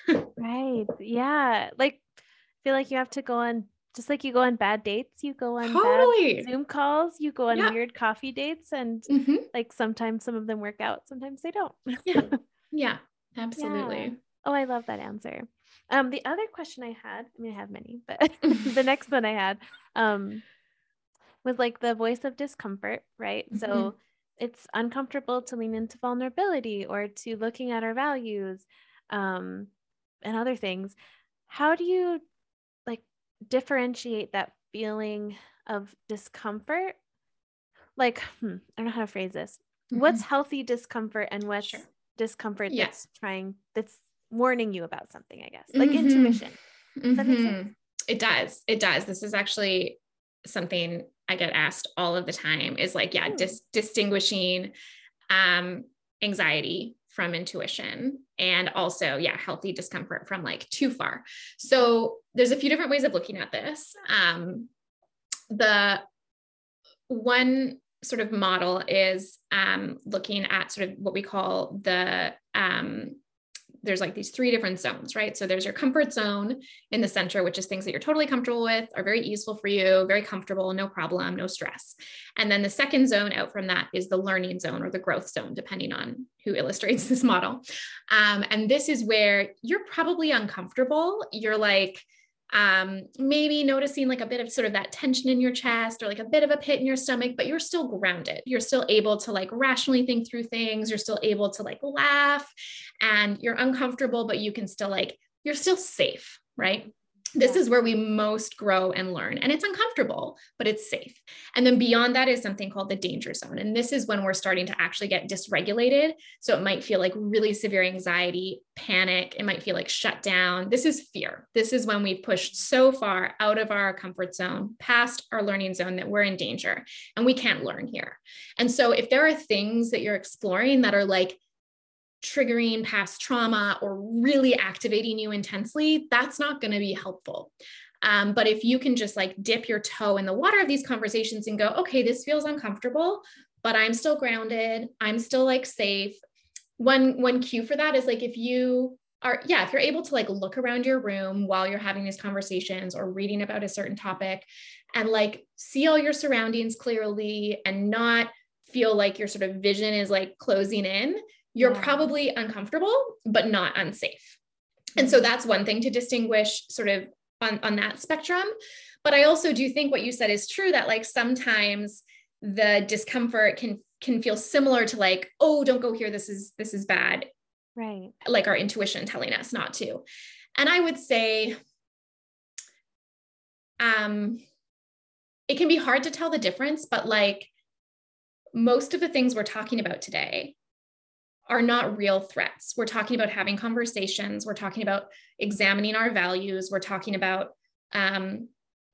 right. Yeah. Like I feel like you have to go on just like you go on bad dates, you go on totally. Zoom calls, you go on yeah. weird coffee dates, and mm-hmm. like sometimes some of them work out, sometimes they don't. yeah. Yeah. Absolutely. Yeah. Oh, I love that answer. Um, the other question I had, I mean, I have many, but the next one I had um, was like the voice of discomfort, right? Mm-hmm. So it's uncomfortable to lean into vulnerability or to looking at our values um, and other things how do you like differentiate that feeling of discomfort like hmm, i don't know how to phrase this mm-hmm. what's healthy discomfort and what's sure. discomfort yeah. that's trying that's warning you about something i guess like mm-hmm. intuition does mm-hmm. it does it does this is actually something I get asked all of the time is like, yeah, dis- distinguishing um, anxiety from intuition and also, yeah, healthy discomfort from like too far. So there's a few different ways of looking at this. Um, the one sort of model is um, looking at sort of what we call the um, there's like these three different zones, right? So there's your comfort zone in the center, which is things that you're totally comfortable with, are very useful for you, very comfortable, no problem, no stress. And then the second zone out from that is the learning zone or the growth zone, depending on who illustrates this model. Um, and this is where you're probably uncomfortable. You're like, um, maybe noticing like a bit of sort of that tension in your chest or like a bit of a pit in your stomach, but you're still grounded. You're still able to like rationally think through things. You're still able to like laugh and you're uncomfortable, but you can still like, you're still safe, right? This yeah. is where we most grow and learn and it's uncomfortable but it's safe. And then beyond that is something called the danger zone and this is when we're starting to actually get dysregulated. So it might feel like really severe anxiety panic it might feel like shut down. This is fear. This is when we've pushed so far out of our comfort zone past our learning zone that we're in danger and we can't learn here. And so if there are things that you're exploring that are like triggering past trauma or really activating you intensely, that's not going to be helpful. Um, but if you can just like dip your toe in the water of these conversations and go, okay, this feels uncomfortable, but I'm still grounded, I'm still like safe. One one cue for that is like if you are yeah, if you're able to like look around your room while you're having these conversations or reading about a certain topic and like see all your surroundings clearly and not feel like your sort of vision is like closing in you're yeah. probably uncomfortable, but not unsafe. And so mm-hmm. that's one thing to distinguish sort of on, on that spectrum. But I also do think what you said is true that like sometimes the discomfort can can feel similar to like, oh, don't go here. This is this is bad. Right. Like our intuition telling us not to. And I would say um it can be hard to tell the difference, but like most of the things we're talking about today are not real threats. We're talking about having conversations. We're talking about examining our values. We're talking about um,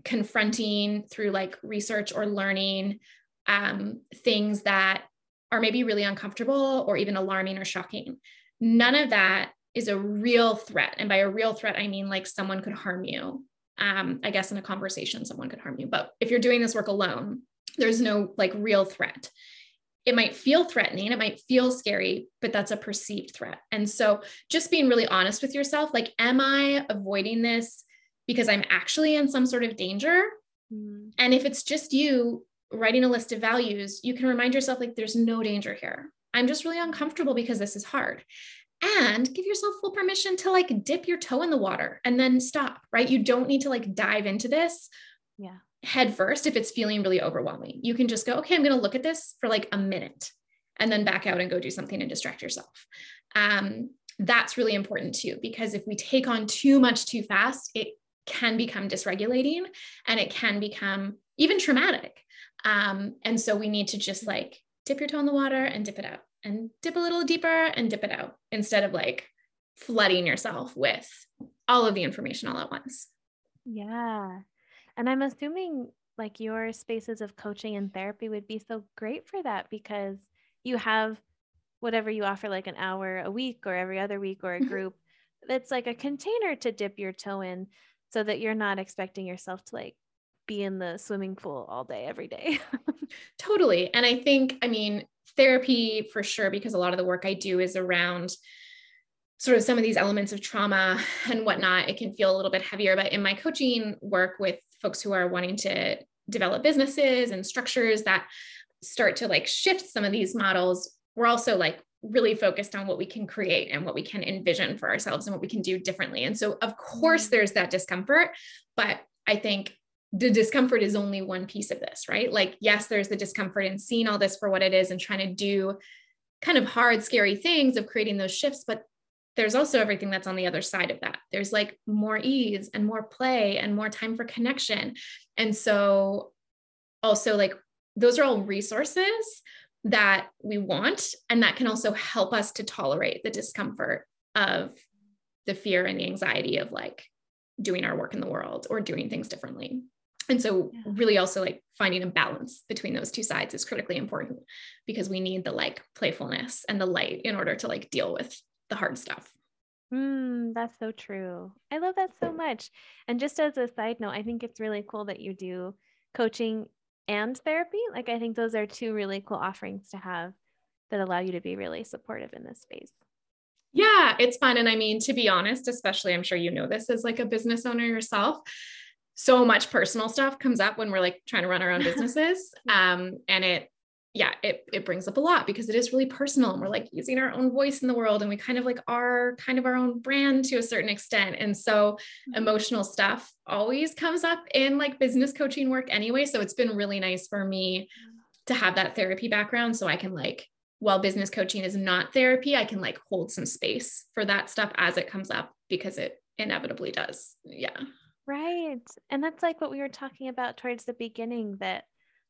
confronting through like research or learning um, things that are maybe really uncomfortable or even alarming or shocking. None of that is a real threat. And by a real threat, I mean like someone could harm you. Um, I guess in a conversation, someone could harm you. But if you're doing this work alone, there's no like real threat it might feel threatening, it might feel scary, but that's a perceived threat. And so just being really honest with yourself like, am I avoiding this because I'm actually in some sort of danger? Mm. And if it's just you writing a list of values, you can remind yourself like, there's no danger here. I'm just really uncomfortable because this is hard. And give yourself full permission to like dip your toe in the water and then stop, right? You don't need to like dive into this yeah head first if it's feeling really overwhelming. You can just go, okay, I'm going to look at this for like a minute and then back out and go do something and distract yourself. Um, that's really important too, because if we take on too much too fast, it can become dysregulating and it can become even traumatic. Um, and so we need to just like dip your toe in the water and dip it out and dip a little deeper and dip it out instead of like flooding yourself with all of the information all at once. Yeah. And I'm assuming like your spaces of coaching and therapy would be so great for that because you have whatever you offer like an hour a week or every other week or a mm-hmm. group that's like a container to dip your toe in so that you're not expecting yourself to like be in the swimming pool all day every day. totally. And I think I mean therapy for sure because a lot of the work I do is around sort of some of these elements of trauma and whatnot, it can feel a little bit heavier. But in my coaching work with folks who are wanting to develop businesses and structures that start to like shift some of these models, we're also like really focused on what we can create and what we can envision for ourselves and what we can do differently. And so, of course, mm-hmm. there's that discomfort, but I think the discomfort is only one piece of this, right? Like, yes, there's the discomfort in seeing all this for what it is and trying to do kind of hard, scary things of creating those shifts, but there's also everything that's on the other side of that. There's like more ease and more play and more time for connection. And so, also, like, those are all resources that we want. And that can also help us to tolerate the discomfort of the fear and the anxiety of like doing our work in the world or doing things differently. And so, yeah. really, also like finding a balance between those two sides is critically important because we need the like playfulness and the light in order to like deal with the hard stuff. Mm, that's so true. I love that so much. And just as a side note, I think it's really cool that you do coaching and therapy. Like, I think those are two really cool offerings to have that allow you to be really supportive in this space. Yeah, it's fun. And I mean, to be honest, especially, I'm sure you know this as like a business owner yourself, so much personal stuff comes up when we're like trying to run our own businesses. Um, and it yeah, it, it brings up a lot because it is really personal and we're like using our own voice in the world and we kind of like are kind of our own brand to a certain extent. And so mm-hmm. emotional stuff always comes up in like business coaching work anyway. So it's been really nice for me to have that therapy background so I can like, while business coaching is not therapy, I can like hold some space for that stuff as it comes up because it inevitably does. Yeah. Right. And that's like what we were talking about towards the beginning that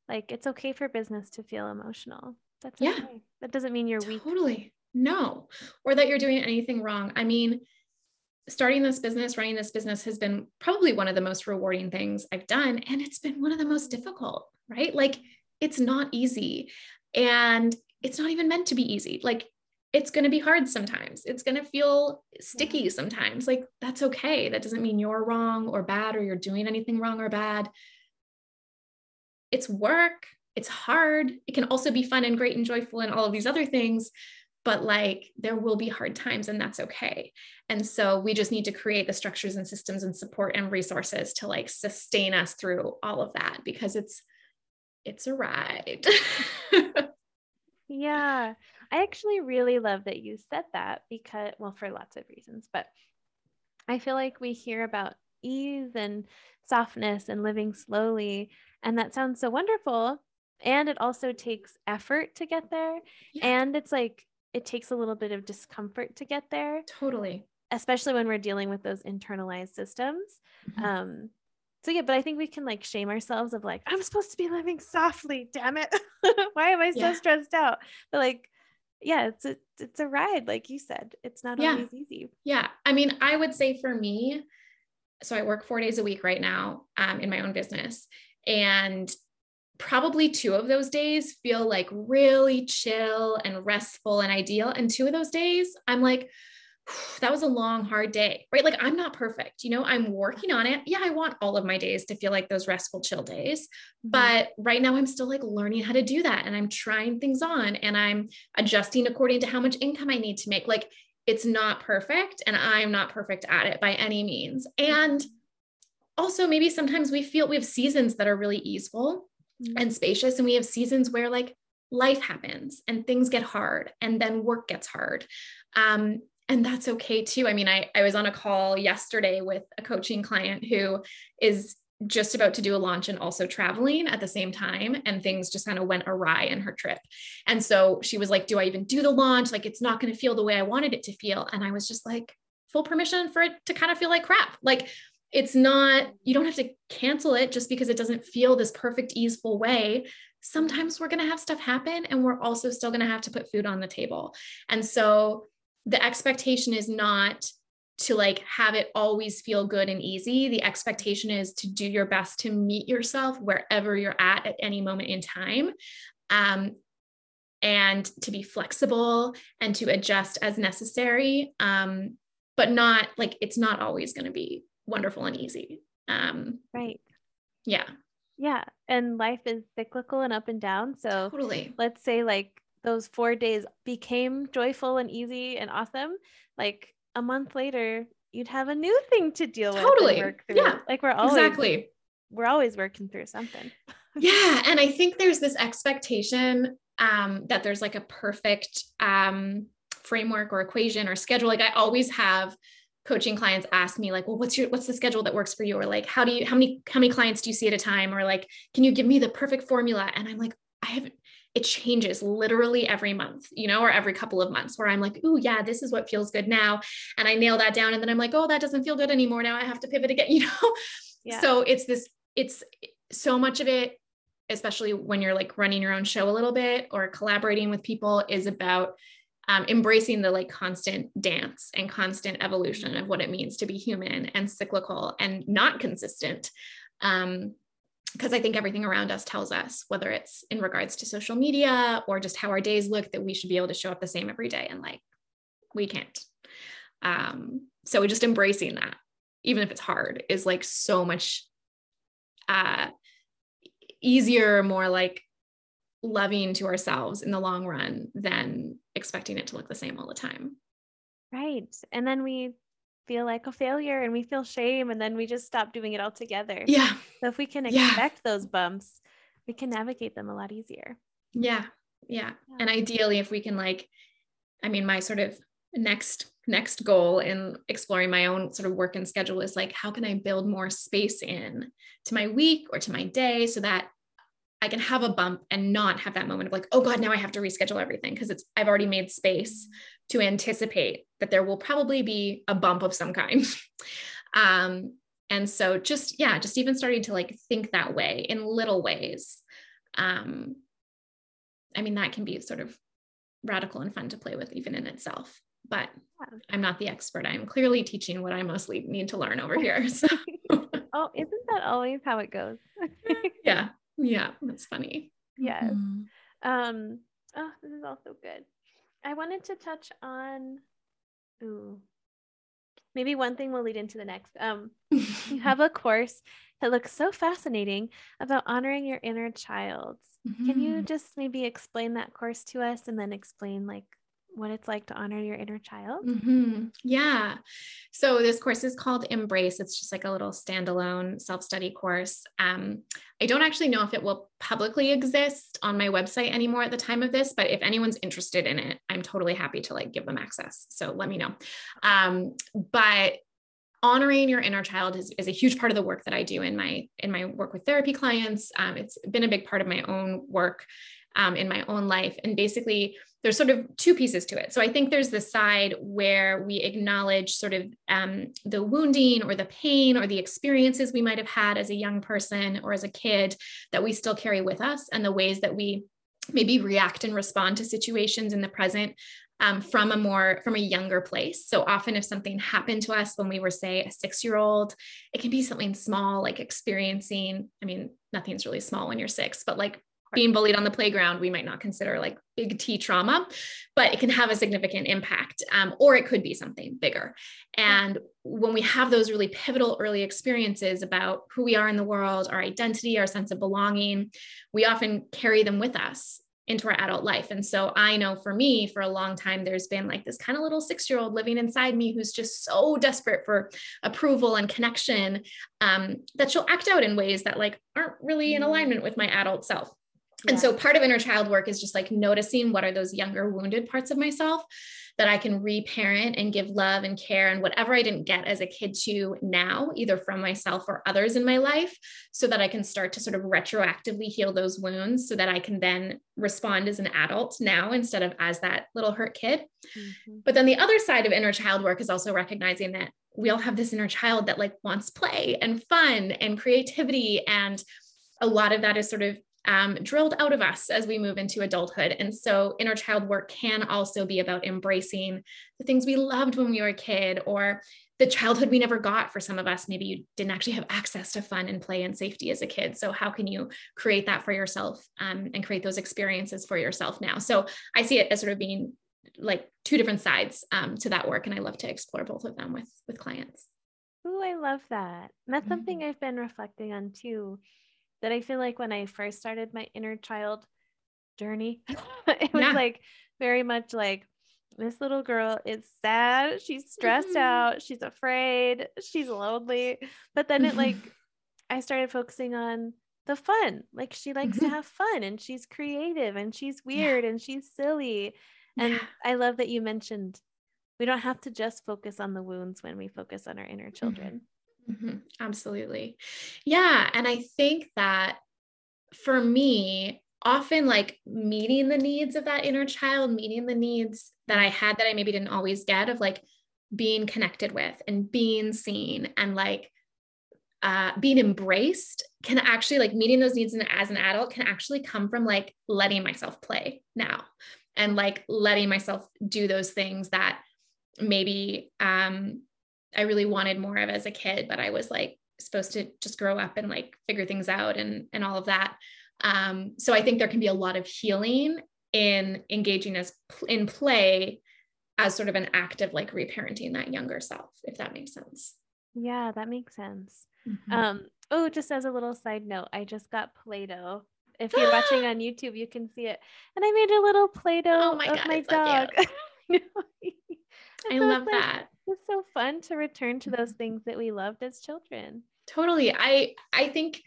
like it's okay for business to feel emotional. That's yeah. Okay. That doesn't mean you're totally. weak. Totally. No. Or that you're doing anything wrong. I mean, starting this business, running this business has been probably one of the most rewarding things I've done. And it's been one of the most difficult, right? Like it's not easy. And it's not even meant to be easy. Like it's going to be hard sometimes. It's going to feel sticky sometimes. Like that's okay. That doesn't mean you're wrong or bad or you're doing anything wrong or bad it's work, it's hard. It can also be fun and great and joyful and all of these other things. But like there will be hard times and that's okay. And so we just need to create the structures and systems and support and resources to like sustain us through all of that because it's it's a ride. yeah. I actually really love that you said that because, well, for lots of reasons, but I feel like we hear about ease and softness and living slowly. And that sounds so wonderful. And it also takes effort to get there. Yeah. And it's like, it takes a little bit of discomfort to get there. Totally. Especially when we're dealing with those internalized systems. Mm-hmm. Um, so yeah, but I think we can like shame ourselves of like, I'm supposed to be living softly, damn it. Why am I so yeah. stressed out? But like, yeah, it's a it's a ride, like you said. It's not yeah. always easy. Yeah. I mean, I would say for me, so I work four days a week right now um, in my own business. And probably two of those days feel like really chill and restful and ideal. And two of those days, I'm like, that was a long, hard day, right? Like, I'm not perfect. You know, I'm working on it. Yeah, I want all of my days to feel like those restful, chill days. Mm-hmm. But right now, I'm still like learning how to do that. And I'm trying things on and I'm adjusting according to how much income I need to make. Like, it's not perfect and I'm not perfect at it by any means. And also, maybe sometimes we feel we have seasons that are really easeful mm-hmm. and spacious, and we have seasons where like life happens and things get hard and then work gets hard. Um, and that's okay too. I mean, I, I was on a call yesterday with a coaching client who is just about to do a launch and also traveling at the same time and things just kind of went awry in her trip and so she was like do i even do the launch like it's not going to feel the way i wanted it to feel and i was just like full permission for it to kind of feel like crap like it's not you don't have to cancel it just because it doesn't feel this perfect easeful way sometimes we're going to have stuff happen and we're also still going to have to put food on the table and so the expectation is not to like have it always feel good and easy. The expectation is to do your best to meet yourself wherever you're at at any moment in time. Um, and to be flexible and to adjust as necessary. Um, but not like it's not always going to be wonderful and easy. Um, right. Yeah. Yeah. And life is cyclical and up and down. So totally. let's say like those four days became joyful and easy and awesome. Like a month later, you'd have a new thing to deal with. Totally. Yeah. Like we're always exactly. We're always working through something. yeah. And I think there's this expectation um, that there's like a perfect um, framework or equation or schedule. Like I always have coaching clients ask me like well what's your what's the schedule that works for you or like how do you how many how many clients do you see at a time or like can you give me the perfect formula and i'm like i haven't it changes literally every month, you know, or every couple of months where I'm like, oh, yeah, this is what feels good now. And I nail that down. And then I'm like, oh, that doesn't feel good anymore. Now I have to pivot again, you know? Yeah. So it's this, it's so much of it, especially when you're like running your own show a little bit or collaborating with people, is about um, embracing the like constant dance and constant evolution of what it means to be human and cyclical and not consistent. Um, because I think everything around us tells us, whether it's in regards to social media or just how our days look, that we should be able to show up the same every day. And like, we can't. Um, so just embracing that, even if it's hard, is like so much uh, easier, more like loving to ourselves in the long run than expecting it to look the same all the time. Right. And then we feel like a failure and we feel shame and then we just stop doing it altogether. Yeah. So if we can expect yeah. those bumps, we can navigate them a lot easier. Yeah. Yeah. yeah. And ideally if we can like I mean my sort of next next goal in exploring my own sort of work and schedule is like how can I build more space in to my week or to my day so that I can have a bump and not have that moment of like, oh God, now I have to reschedule everything because it's I've already made space to anticipate that there will probably be a bump of some kind. um, and so just yeah, just even starting to like think that way in little ways. Um, I mean, that can be sort of radical and fun to play with even in itself. But I'm not the expert. I'm clearly teaching what I mostly need to learn over here. So. oh, isn't that always how it goes? yeah. Yeah, that's funny. Yes. Mm-hmm. Um, oh, this is also good. I wanted to touch on ooh. Maybe one thing will lead into the next. Um, you have a course that looks so fascinating about honoring your inner child. Mm-hmm. Can you mm-hmm. just maybe explain that course to us and then explain like what it's like to honor your inner child? Mm-hmm. Yeah. So this course is called Embrace. It's just like a little standalone self-study course. Um, I don't actually know if it will publicly exist on my website anymore at the time of this, but if anyone's interested in it, I'm totally happy to like give them access. So let me know. Um, but honoring your inner child is, is a huge part of the work that I do in my in my work with therapy clients. Um, it's been a big part of my own work um, in my own life, and basically there's sort of two pieces to it. So I think there's the side where we acknowledge sort of um, the wounding or the pain or the experiences we might have had as a young person or as a kid that we still carry with us, and the ways that we maybe react and respond to situations in the present um, from a more from a younger place so often if something happened to us when we were say a six year old it can be something small like experiencing i mean nothing's really small when you're six but like being bullied on the playground we might not consider like big T trauma, but it can have a significant impact, um, or it could be something bigger. And when we have those really pivotal early experiences about who we are in the world, our identity, our sense of belonging, we often carry them with us into our adult life. And so I know for me, for a long time, there's been like this kind of little six year old living inside me who's just so desperate for approval and connection um, that she'll act out in ways that like aren't really in mm. alignment with my adult self. And so part of inner child work is just like noticing what are those younger wounded parts of myself that I can reparent and give love and care and whatever I didn't get as a kid to now, either from myself or others in my life, so that I can start to sort of retroactively heal those wounds so that I can then respond as an adult now instead of as that little hurt kid. Mm-hmm. But then the other side of inner child work is also recognizing that we all have this inner child that like wants play and fun and creativity and a lot of that is sort of um, drilled out of us as we move into adulthood. And so, inner child work can also be about embracing the things we loved when we were a kid or the childhood we never got for some of us. Maybe you didn't actually have access to fun and play and safety as a kid. So, how can you create that for yourself um, and create those experiences for yourself now? So, I see it as sort of being like two different sides um, to that work. And I love to explore both of them with, with clients. Oh, I love that. And that's mm-hmm. something I've been reflecting on too that I feel like when I first started my inner child journey, it was yeah. like very much like this little girl is sad, she's stressed mm-hmm. out, she's afraid, she's lonely. But then it like I started focusing on the fun. Like she likes to mm-hmm. have fun and she's creative and she's weird yeah. and she's silly. And yeah. I love that you mentioned we don't have to just focus on the wounds when we focus on our inner mm-hmm. children. Mm-hmm. Absolutely. Yeah. And I think that for me, often like meeting the needs of that inner child, meeting the needs that I had that I maybe didn't always get of like being connected with and being seen and like uh, being embraced can actually like meeting those needs as an adult can actually come from like letting myself play now and like letting myself do those things that maybe um, I really wanted more of as a kid, but I was like supposed to just grow up and like figure things out and and all of that. Um, so I think there can be a lot of healing in engaging as in play as sort of an act of like reparenting that younger self, if that makes sense. Yeah, that makes sense. Mm-hmm. Um, oh, just as a little side note, I just got Play Doh. If you're watching on YouTube, you can see it. And I made a little Play Doh oh my of God, my dog. So I love like, that. It's so fun to return to those mm-hmm. things that we loved as children. Totally. I I think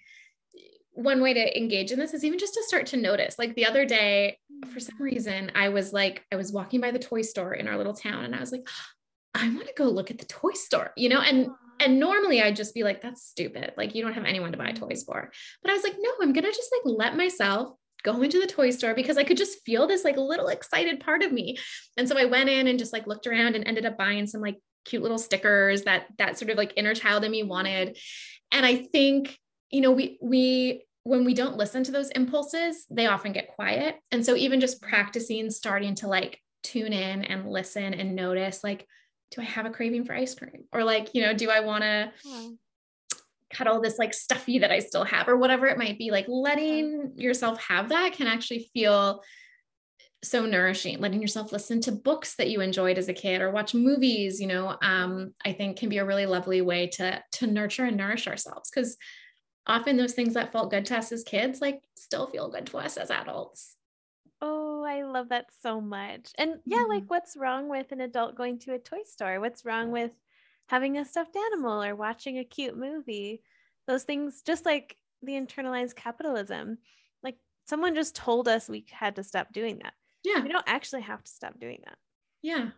one way to engage in this is even just to start to notice. Like the other day, for some mm. reason, I was like, I was walking by the toy store in our little town and I was like, I want to go look at the toy store, you know? And and normally I'd just be like, that's stupid. Like you don't have anyone to buy toys for. But I was like, no, I'm gonna just like let myself go into the toy store because I could just feel this like little excited part of me. And so I went in and just like looked around and ended up buying some like cute little stickers that that sort of like inner child in me wanted. And I think, you know, we we when we don't listen to those impulses, they often get quiet. And so even just practicing starting to like tune in and listen and notice like do I have a craving for ice cream? Or like, you know, do I want to yeah. cuddle this like stuffy that I still have or whatever it might be? Like letting yourself have that can actually feel so nourishing. Letting yourself listen to books that you enjoyed as a kid or watch movies you know um, i think can be a really lovely way to to nurture and nourish ourselves because often those things that felt good to us as kids like still feel good to us as adults. Oh i love that so much. And yeah mm-hmm. like what's wrong with an adult going to a toy store? What's wrong with having a stuffed animal or watching a cute movie? Those things just like the internalized capitalism. Like someone just told us we had to stop doing that yeah. We don't actually have to stop doing that. Yeah.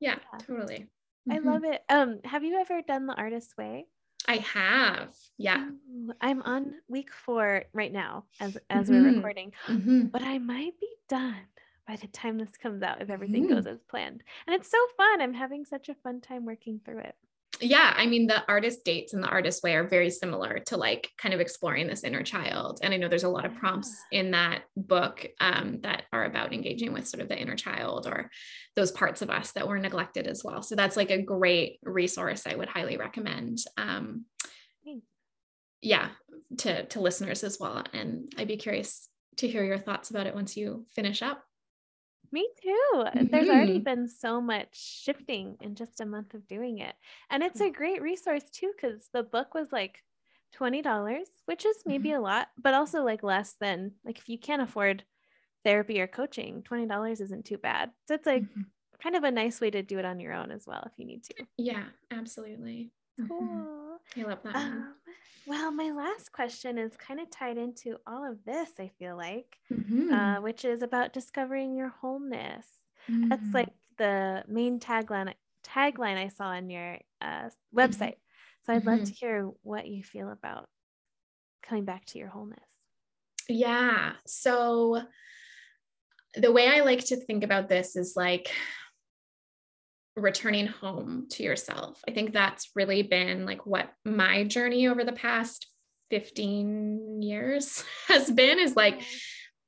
Yeah, yeah. totally. Mm-hmm. i love it. Um have you ever done the artist way? I have. Yeah. Ooh, i'm on week four right now as as mm-hmm. we're recording mm-hmm. but i might be done by the time this comes out if everything goes mm-hmm. as planned. And it's so fun. I'm having such a fun time working through it yeah i mean the artist dates and the artist way are very similar to like kind of exploring this inner child. And i know there's a lot of prompts in that book um, that are about engaging with sort of the inner child or those parts of us that were neglected as well. So that's like a great resource i would highly recommend um, yeah to to listeners as well. And i'd be curious to hear your thoughts about it once you finish up me too. Mm-hmm. There's already mm-hmm. been so much shifting in just a month of doing it. And it's a great resource too, because the book was like $20, which is maybe mm-hmm. a lot, but also like less than like if you can't afford therapy or coaching, $20 isn't too bad. So it's like mm-hmm. kind of a nice way to do it on your own as well if you need to. Yeah, absolutely. Cool. Mm-hmm. I love that. Um, well, my last question is kind of tied into all of this, I feel like, mm-hmm. uh, which is about discovering your wholeness. Mm-hmm. That's like the main tagline tagline I saw on your uh, website. Mm-hmm. So I'd love to mm-hmm. hear what you feel about coming back to your wholeness. Yeah. So the way I like to think about this is like returning home to yourself. I think that's really been like what my journey over the past 15 years has been is like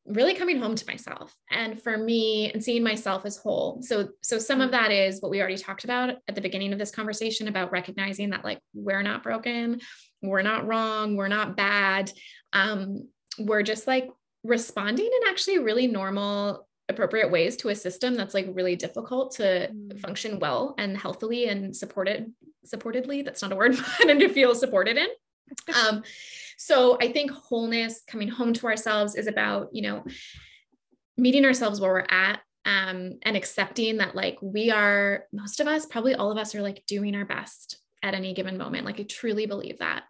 really coming home to myself. And for me and seeing myself as whole. So so some of that is what we already talked about at the beginning of this conversation about recognizing that like we're not broken we're not wrong we're not bad. Um we're just like responding in actually really normal appropriate ways to a system that's like really difficult to mm. function well and healthily and supported supportedly that's not a word and to feel supported in. Um, so i think wholeness coming home to ourselves is about you know meeting ourselves where we're at um, and accepting that like we are most of us probably all of us are like doing our best at any given moment. Like i truly believe that.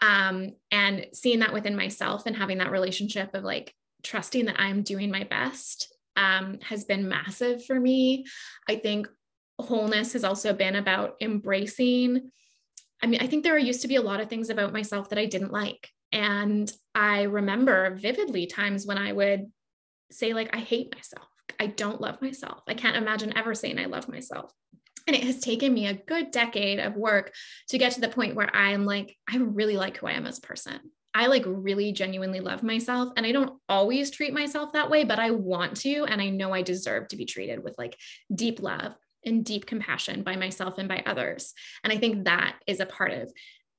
Um, and seeing that within myself and having that relationship of like trusting that i'm doing my best um, has been massive for me. I think wholeness has also been about embracing. I mean, I think there used to be a lot of things about myself that I didn't like. And I remember vividly times when I would say, like, I hate myself. I don't love myself. I can't imagine ever saying I love myself. And it has taken me a good decade of work to get to the point where I'm like, I really like who I am as a person. I like really genuinely love myself and I don't always treat myself that way, but I want to. And I know I deserve to be treated with like deep love and deep compassion by myself and by others. And I think that is a part of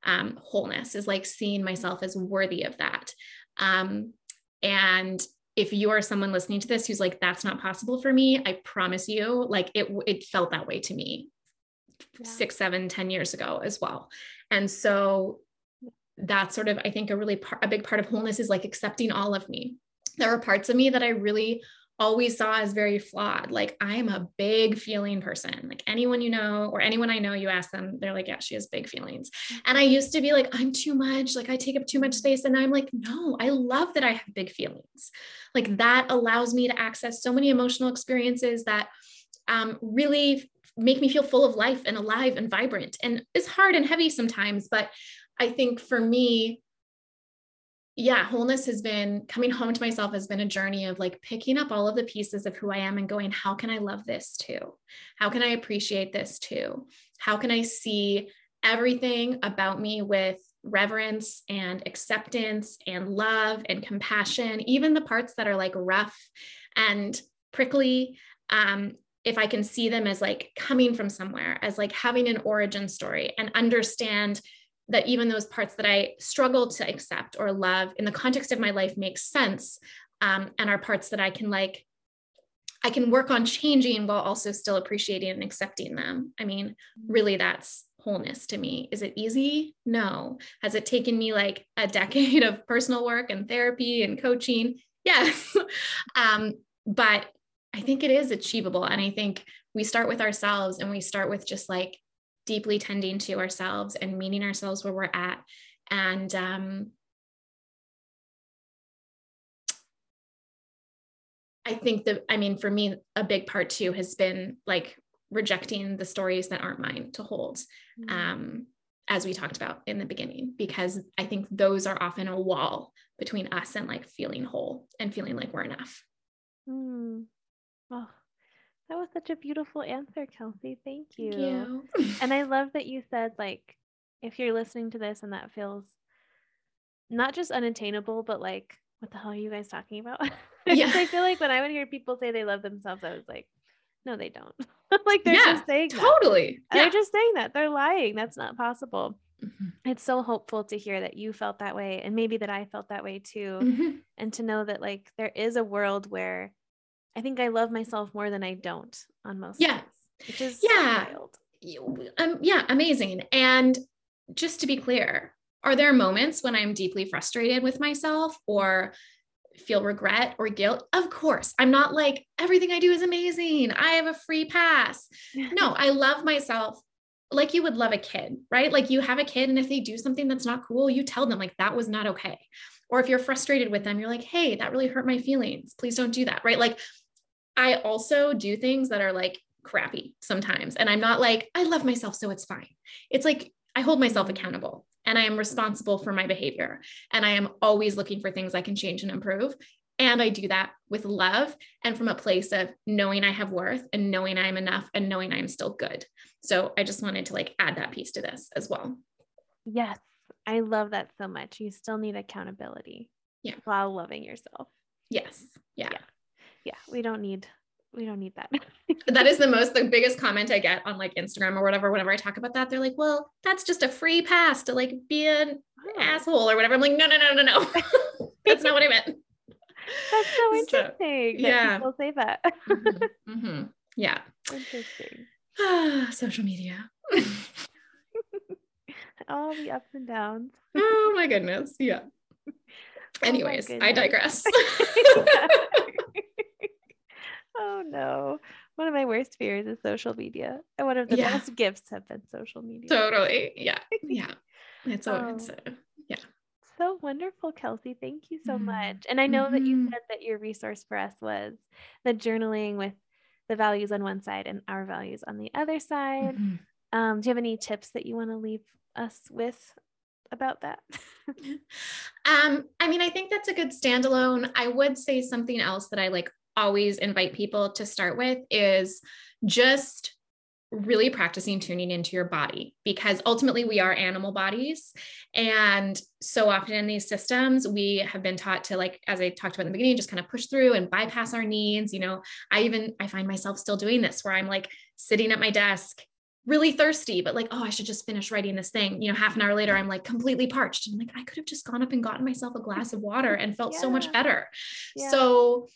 um, wholeness is like seeing myself as worthy of that. Um, and if you are someone listening to this who's like that's not possible for me i promise you like it it felt that way to me yeah. six seven ten years ago as well and so that's sort of i think a really par- a big part of wholeness is like accepting all of me there are parts of me that i really always saw as very flawed. Like I am a big feeling person. Like anyone you know or anyone I know, you ask them, they're like, yeah, she has big feelings. And I used to be like, I'm too much. Like I take up too much space. And I'm like, no, I love that I have big feelings. Like that allows me to access so many emotional experiences that um, really make me feel full of life and alive and vibrant. And it's hard and heavy sometimes, but I think for me, yeah, wholeness has been coming home to myself has been a journey of like picking up all of the pieces of who I am and going, how can I love this too? How can I appreciate this too? How can I see everything about me with reverence and acceptance and love and compassion, even the parts that are like rough and prickly? Um, if I can see them as like coming from somewhere, as like having an origin story and understand that even those parts that I struggle to accept or love in the context of my life makes sense um, and are parts that I can like I can work on changing while also still appreciating and accepting them. I mean, really that's wholeness to me. Is it easy? No. Has it taken me like a decade of personal work and therapy and coaching? Yes. um, but I think it is achievable. And I think we start with ourselves and we start with just like deeply tending to ourselves and meeting ourselves where we're at. And um, I think that, I mean, for me, a big part too has been like rejecting the stories that aren't mine to hold, mm-hmm. um, as we talked about in the beginning, because I think those are often a wall between us and like feeling whole and feeling like we're enough. Mm. Oh, that was such a beautiful answer, Kelsey. Thank you. Thank you. and I love that you said, like, if you're listening to this and that feels not just unattainable, but like, what the hell are you guys talking about? Yeah. I feel like when I would hear people say they love themselves, I was like, no, they don't. like they're yeah, just saying totally. That. Yeah. They're just saying that. They're lying. That's not possible. Mm-hmm. It's so hopeful to hear that you felt that way and maybe that I felt that way too. Mm-hmm. And to know that like there is a world where I think I love myself more than I don't on most yeah. days, which is yeah. wild. Um, yeah, amazing. And just to be clear, are there moments when I'm deeply frustrated with myself or feel regret or guilt? Of course. I'm not like everything I do is amazing. I have a free pass. no, I love myself like you would love a kid, right? Like you have a kid, and if they do something that's not cool, you tell them, like, that was not okay. Or if you're frustrated with them, you're like, hey, that really hurt my feelings. Please don't do that, right? Like I also do things that are like crappy sometimes. And I'm not like, I love myself, so it's fine. It's like I hold myself accountable and I am responsible for my behavior. And I am always looking for things I can change and improve. And I do that with love and from a place of knowing I have worth and knowing I'm enough and knowing I'm still good. So I just wanted to like add that piece to this as well. Yes. I love that so much. You still need accountability. Yeah. While loving yourself. Yes. yeah. yeah yeah, we don't need we don't need that. that is the most the biggest comment I get on like Instagram or whatever. Whenever I talk about that, they're like, "Well, that's just a free pass to like be an oh. asshole or whatever." I'm like, "No, no, no, no, no. that's not what I meant." That's so interesting. So, yeah, people say that. mm-hmm. Mm-hmm. Yeah. Interesting. Social media. All the ups and downs. Oh my goodness. Yeah. Oh Anyways, I digress. Oh no. One of my worst fears is social media. And one of the yeah. best gifts have been social media. Totally. Yeah. Yeah. It's so um, it's yeah. So wonderful, Kelsey. Thank you so mm-hmm. much. And I know mm-hmm. that you mm-hmm. said that your resource for us was the journaling with the values on one side and our values on the other side. Mm-hmm. Um, do you have any tips that you want to leave us with about that? um, I mean, I think that's a good standalone. I would say something else that I like always invite people to start with is just really practicing tuning into your body because ultimately we are animal bodies and so often in these systems we have been taught to like as i talked about in the beginning just kind of push through and bypass our needs you know i even i find myself still doing this where i'm like sitting at my desk really thirsty, but like, oh, I should just finish writing this thing. You know, half an hour later, I'm like completely parched. And I'm like, I could have just gone up and gotten myself a glass of water and felt yeah. so much better. Yeah. So,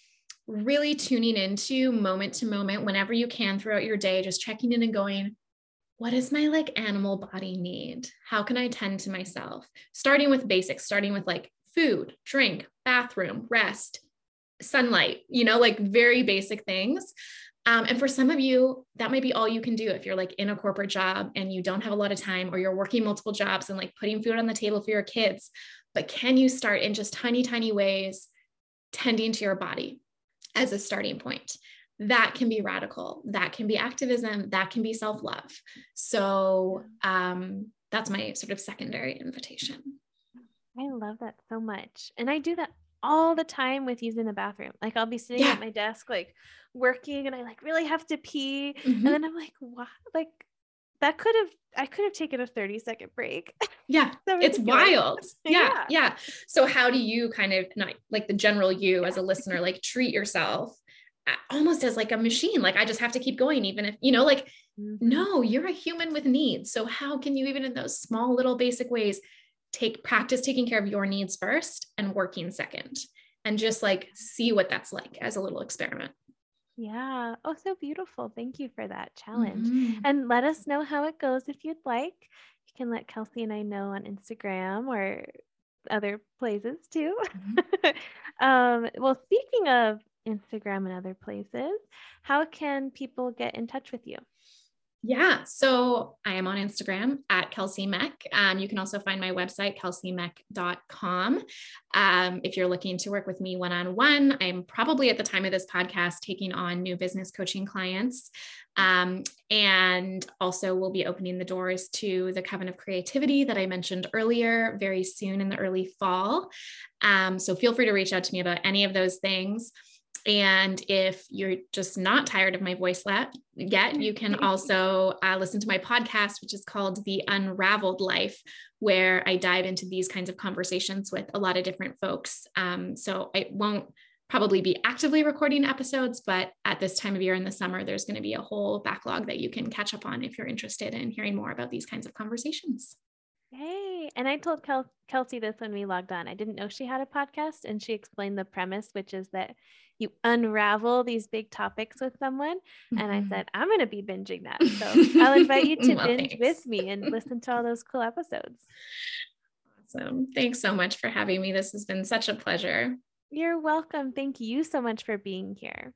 really tuning into moment to moment whenever you can throughout your day, just checking in and going, what does my like animal body need? How can I tend to myself? Starting with basics, starting with like food, drink, bathroom, rest, sunlight, you know, like very basic things. Um, and for some of you, that might be all you can do if you're like in a corporate job and you don't have a lot of time or you're working multiple jobs and like putting food on the table for your kids. But can you start in just tiny, tiny ways tending to your body as a starting point? That can be radical. That can be activism. That can be self love. So um, that's my sort of secondary invitation. I love that so much. And I do that all the time with using the bathroom. Like I'll be sitting yeah. at my desk, like working, and I like really have to pee. Mm-hmm. And then I'm like, what? Like that could have I could have taken a 30 second break. Yeah. it's wild. Yeah, yeah, yeah. So how do you kind of not like the general you as a listener, like treat yourself almost as like a machine? Like I just have to keep going, even if, you know, like, mm-hmm. no, you're a human with needs. So how can you even in those small little basic ways take practice taking care of your needs first and working second and just like see what that's like as a little experiment. Yeah. Oh, so beautiful. Thank you for that challenge. Mm-hmm. And let us know how it goes if you'd like. You can let Kelsey and I know on Instagram or other places too. Mm-hmm. um, well, speaking of Instagram and other places, how can people get in touch with you? Yeah. So I am on Instagram at Kelsey Meck. Um, you can also find my website, kelseymeck.com. Um, if you're looking to work with me one on one, I'm probably at the time of this podcast taking on new business coaching clients. Um, and also, we'll be opening the doors to the Coven of Creativity that I mentioned earlier very soon in the early fall. Um, so feel free to reach out to me about any of those things. And if you're just not tired of my voice yet, you can also uh, listen to my podcast, which is called The Unraveled Life, where I dive into these kinds of conversations with a lot of different folks. Um, so I won't probably be actively recording episodes, but at this time of year in the summer, there's going to be a whole backlog that you can catch up on if you're interested in hearing more about these kinds of conversations. Hey, and I told Kel- Kelsey this when we logged on. I didn't know she had a podcast, and she explained the premise, which is that you unravel these big topics with someone. Mm-hmm. And I mm-hmm. said, I'm going to be binging that. So I'll invite you to well, binge thanks. with me and listen to all those cool episodes. Awesome. Thanks so much for having me. This has been such a pleasure. You're welcome. Thank you so much for being here.